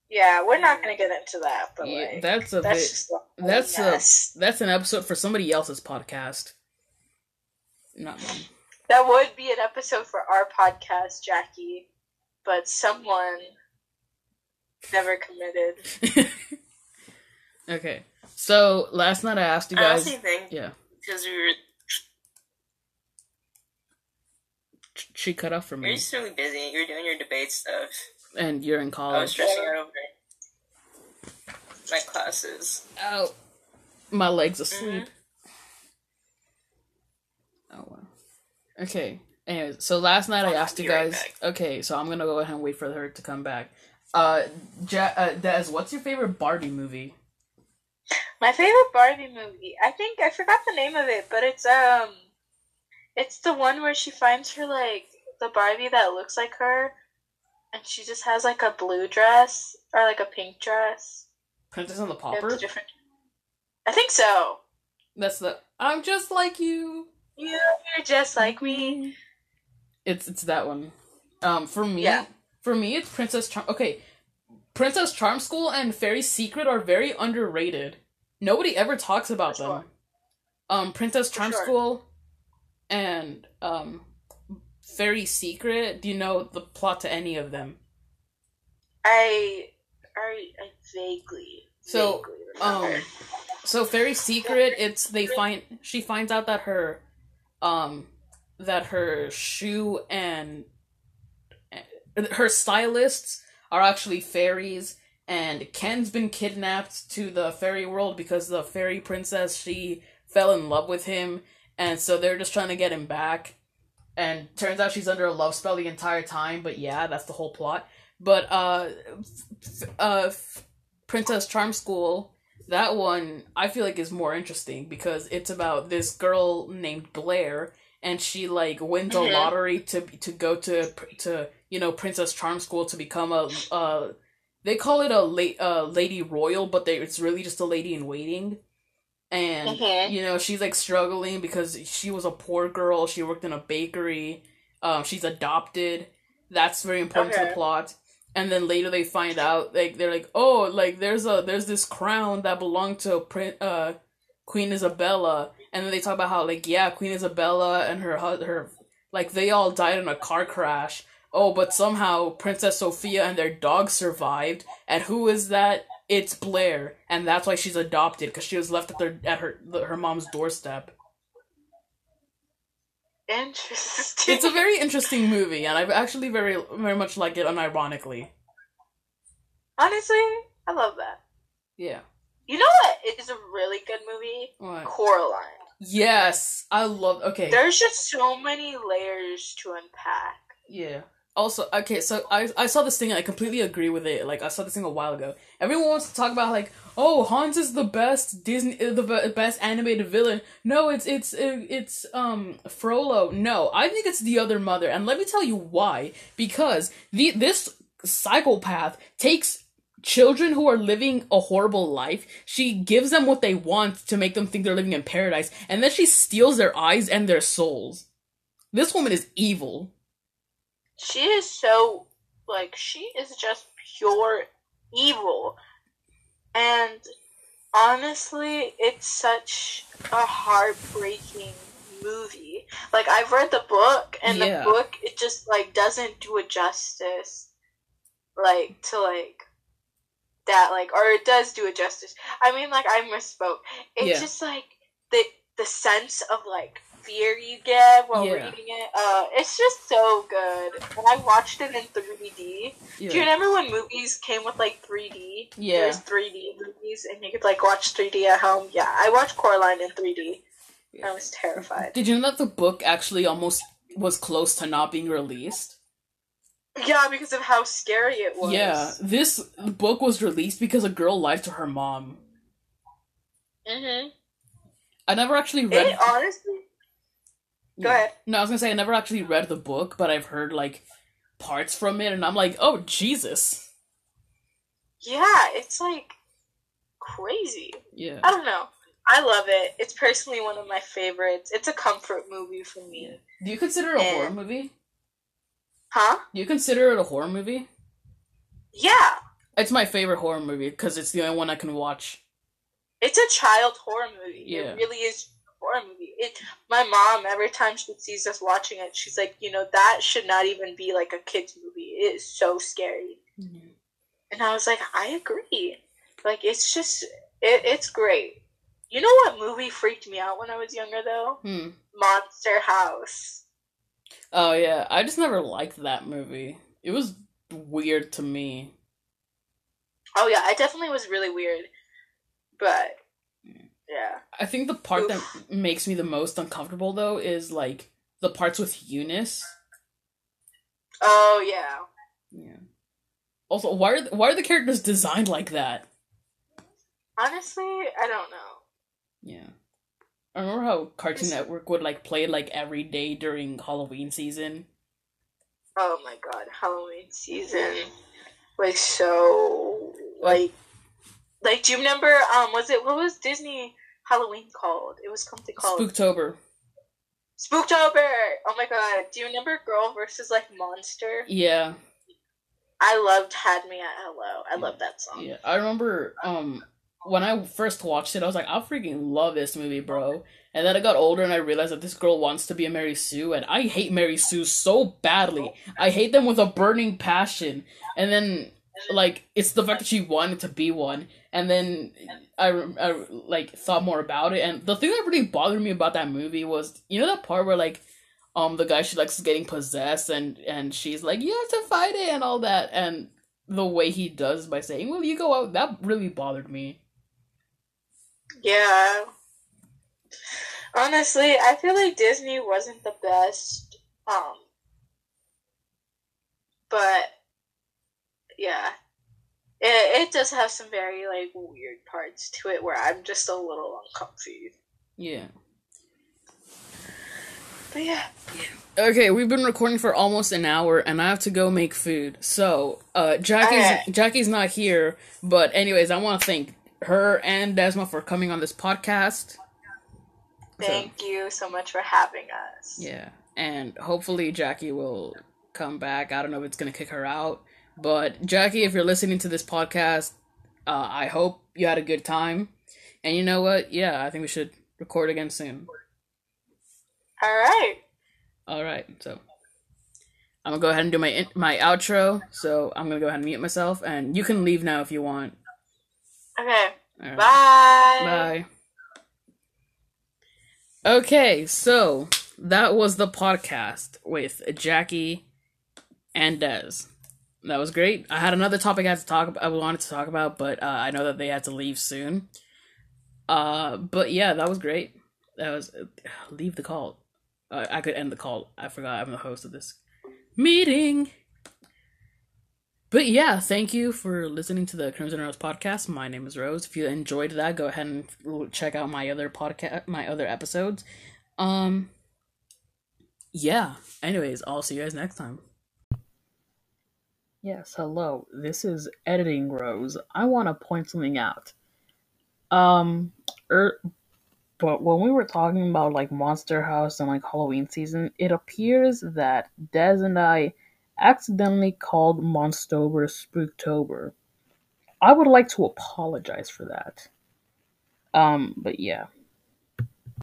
Speaker 2: Yeah, we're not gonna get into that, but
Speaker 1: yeah
Speaker 2: like,
Speaker 1: that's a
Speaker 2: that's
Speaker 1: bit.
Speaker 2: just
Speaker 1: that's a- That's an episode for somebody else's podcast. Not mine.
Speaker 2: That would be an episode for our podcast, Jackie, but someone never committed.
Speaker 1: okay. So last night I asked you
Speaker 3: I
Speaker 1: guys.
Speaker 3: honestly think
Speaker 1: Yeah.
Speaker 3: because we were
Speaker 1: She cut off for
Speaker 3: we were
Speaker 1: me,
Speaker 3: just really busy. You're doing your debate stuff.
Speaker 1: and you're in college.
Speaker 3: I was stressing out over my classes.
Speaker 1: Oh, My legs asleep. Oh wow. Okay. Anyways, so last night I
Speaker 3: I'll
Speaker 1: asked you guys.
Speaker 3: back.
Speaker 1: Okay, so I'm gonna go ahead and wait for her to come back. Uh, ja- uh Des, what's your favorite Barbie movie?
Speaker 2: My favorite Barbie movie. I think I forgot the name of it, but it's um, it's the one where she finds her like the Barbie that looks like her, and she just has like a blue dress or like a pink dress.
Speaker 1: Princess and the
Speaker 2: It's
Speaker 1: Pauper.
Speaker 2: different. I think so.
Speaker 1: That's the. I'm just like you.
Speaker 2: You're just like me.
Speaker 1: It's it's that one. Um, for me,
Speaker 2: Yeah.
Speaker 1: for me, it's Princess Charm. Okay, Princess Charm School and Fairy Secret are very underrated. Nobody ever talks about them. Um, Princess Charm
Speaker 2: sure.
Speaker 1: School and um, Fairy Secret. Do you know the plot to any of them?
Speaker 2: I, I, I vaguely,
Speaker 1: So,
Speaker 2: vaguely.
Speaker 1: Um, so Fairy Secret, it's they find she finds out that her, um, that her shoe and her stylists are actually fairies, and Ken's been kidnapped to the fairy world because the fairy princess she fell in love with him, and so they're just trying to get him back. And turns out she's under a love spell the entire time, but yeah, that's the whole plot. But uh, uh, Princess Charm School, that one I feel like is more interesting because it's about this girl named Blair, and she like wins a
Speaker 2: Mhm.
Speaker 1: lottery to to go to to you know Princess Charm School to become a uh they call it a late uh lady royal, but they it's really just a lady in waiting. And
Speaker 2: Mhm.
Speaker 1: you know she's like struggling because she was a poor girl. She worked in a bakery. Um, she's adopted. That's very important to the plot and then later they find out like they're like oh like there's a there's this crown that belonged to Prin- uh queen isabella. And then they talk about how like yeah queen isabella and her her like they all died in a car crash. Oh but somehow princess sophia and their dog survived. And who is that? It's Blair, and that's why she's adopted because she was left at their at her her mom's doorstep.
Speaker 2: Interesting.
Speaker 1: It's a very interesting movie, and I actually very very much like it unironically.
Speaker 2: Honestly, I love that.
Speaker 1: Yeah.
Speaker 2: You know what? It is a really good movie.
Speaker 1: What?
Speaker 2: Coraline.
Speaker 1: Yes, I love. Okay.
Speaker 2: There's just so many layers to unpack.
Speaker 1: Yeah. Also, okay, so I I saw this thing I completely agree with it. Like I saw this thing a while ago. Everyone wants to talk about like, oh, Hans is the best Disney, uh, the best animated villain. No, it's it's uh, it's um Frollo. No, I think it's the other mother, and let me tell you why. Because the this psychopath takes children who are living a horrible life. She gives them what they want to make them think they're living in paradise, and then she steals their eyes and their souls. This woman is evil.
Speaker 2: She is so like she is just pure evil. And honestly, it's such a heartbreaking movie. Like I've read the book and
Speaker 1: Yeah.
Speaker 2: the book it just like doesn't do it justice like to like that like or it does do it justice. I mean like I misspoke. It's
Speaker 1: Yeah.
Speaker 2: just like the the sense of like fear you get while
Speaker 1: Yeah.
Speaker 2: reading it. Uh it's just so good. And I watched it in 3D.
Speaker 1: Yeah.
Speaker 2: Do you remember when movies came with like 3D?
Speaker 1: Yeah.
Speaker 2: There's 3D movies and you could like watch 3D at home. Yeah, I watched Coraline in 3D. I was terrified.
Speaker 1: Did you know that the book actually almost was close to not being released?
Speaker 2: Yeah, because of how scary it was.
Speaker 1: Yeah, this book was released because a girl lied to her mom.
Speaker 2: Mhm.
Speaker 1: I never actually read.
Speaker 2: It honestly. Go ahead.
Speaker 1: No, I was gonna say I never actually read the book, but I've heard like parts from it, and I'm like, oh Jesus.
Speaker 2: Yeah, it's like crazy.
Speaker 1: Yeah.
Speaker 2: I don't know. I love it. It's personally one of my favorites. It's a comfort movie for me.
Speaker 1: Do you consider it a
Speaker 2: Yeah.
Speaker 1: horror movie?
Speaker 2: Huh?
Speaker 1: Do you consider it a horror movie?
Speaker 2: Yeah.
Speaker 1: It's my favorite horror movie because it's the only one I can watch.
Speaker 2: It's a child horror movie.
Speaker 1: Yeah.
Speaker 2: It really is a horror movie. It my mom, every time she sees us watching it, she's like, you know, that should not even be like a kids movie. It is so scary. And I was like, I agree. Like it's just it, it's great. You know what movie freaked me out when I was younger though?
Speaker 1: Hmm.
Speaker 2: Monster House.
Speaker 1: Oh yeah, I just never liked that movie. It was weird to me.
Speaker 2: Oh yeah, it definitely was really weird. But yeah.
Speaker 1: I think the part
Speaker 2: Oof.
Speaker 1: that makes me the most uncomfortable though is like the parts with Eunice.
Speaker 2: Oh yeah.
Speaker 1: Yeah. Also, why are why are the characters designed like that?
Speaker 2: Honestly, I don't know.
Speaker 1: Yeah. I remember how Cartoon Network would like play like every day during Halloween season.
Speaker 2: Oh my god, Halloween season was so like like do you remember um was it what was Disney Halloween called? It was something called
Speaker 1: Spooktober.
Speaker 2: Spooktober. Oh my god. Do you remember Girl versus like Monster?
Speaker 1: Yeah.
Speaker 2: I loved Had Me at Hello. I love that song.
Speaker 1: Yeah. I remember um when I first watched it, I was like, I freaking love this movie, bro. And then I got older and I realized that this girl wants to be a Mary Sue, and I hate Mary Sue so badly. I hate them with a burning passion. And then, like, it's the fact that she wanted to be one. And then I, I like thought more about it, and the thing that really bothered me about that movie was, you know, that part where like, um, the guy she likes is getting possessed, and and she's like, you have to fight it and all that, and the way he does by saying, "Well, you go out," that really bothered me.
Speaker 2: Yeah. Honestly, I feel like Disney wasn't the best. Um but yeah. It it does have some very like weird parts to it where I'm just a little uncomfy.
Speaker 1: Yeah.
Speaker 2: But yeah.
Speaker 1: Okay, we've been recording for almost an hour, and I have to go make food. So, uh, Jackie's
Speaker 2: Okay.
Speaker 1: Jackie's not here, but anyways, I want to thank her and Desma for coming on this podcast.
Speaker 2: Thank you so much for having us.
Speaker 1: Yeah, and hopefully Jackie will come back. I don't know if it's gonna kick her out, but Jackie, if you're listening to this podcast, uh, I hope you had a good time. And you know what? Yeah, I think we should record again soon.
Speaker 2: All right.
Speaker 1: All right, so I'm gonna go ahead and do my in- my outro. So I'm gonna go ahead and mute myself, and you can leave now if you want.
Speaker 2: Okay.
Speaker 1: Right.
Speaker 2: Bye.
Speaker 1: Bye. Okay, so that was the podcast with Jackie and Des. That was great. I had another topic I had to talk about. I wanted to talk about, but uh, I know that they had to leave soon. Uh, but yeah, that was great. That was uh, leave the call. Uh, I could end the call. I forgot I'm the host of this meeting. But yeah, thank you for listening to the Crimson Rose podcast. My name is Rose. If you enjoyed that, go ahead and check out my other podcast, my other episodes. Um, yeah. Anyways, I'll see you guys next time. Yes, hello. This is editing Rose. I want to point something out. Um, er, but when we were talking about like Monster House and like Halloween season, it appears that Des and I accidentally called Monstober Spooktober. I would like to apologize for that. Um, but yeah.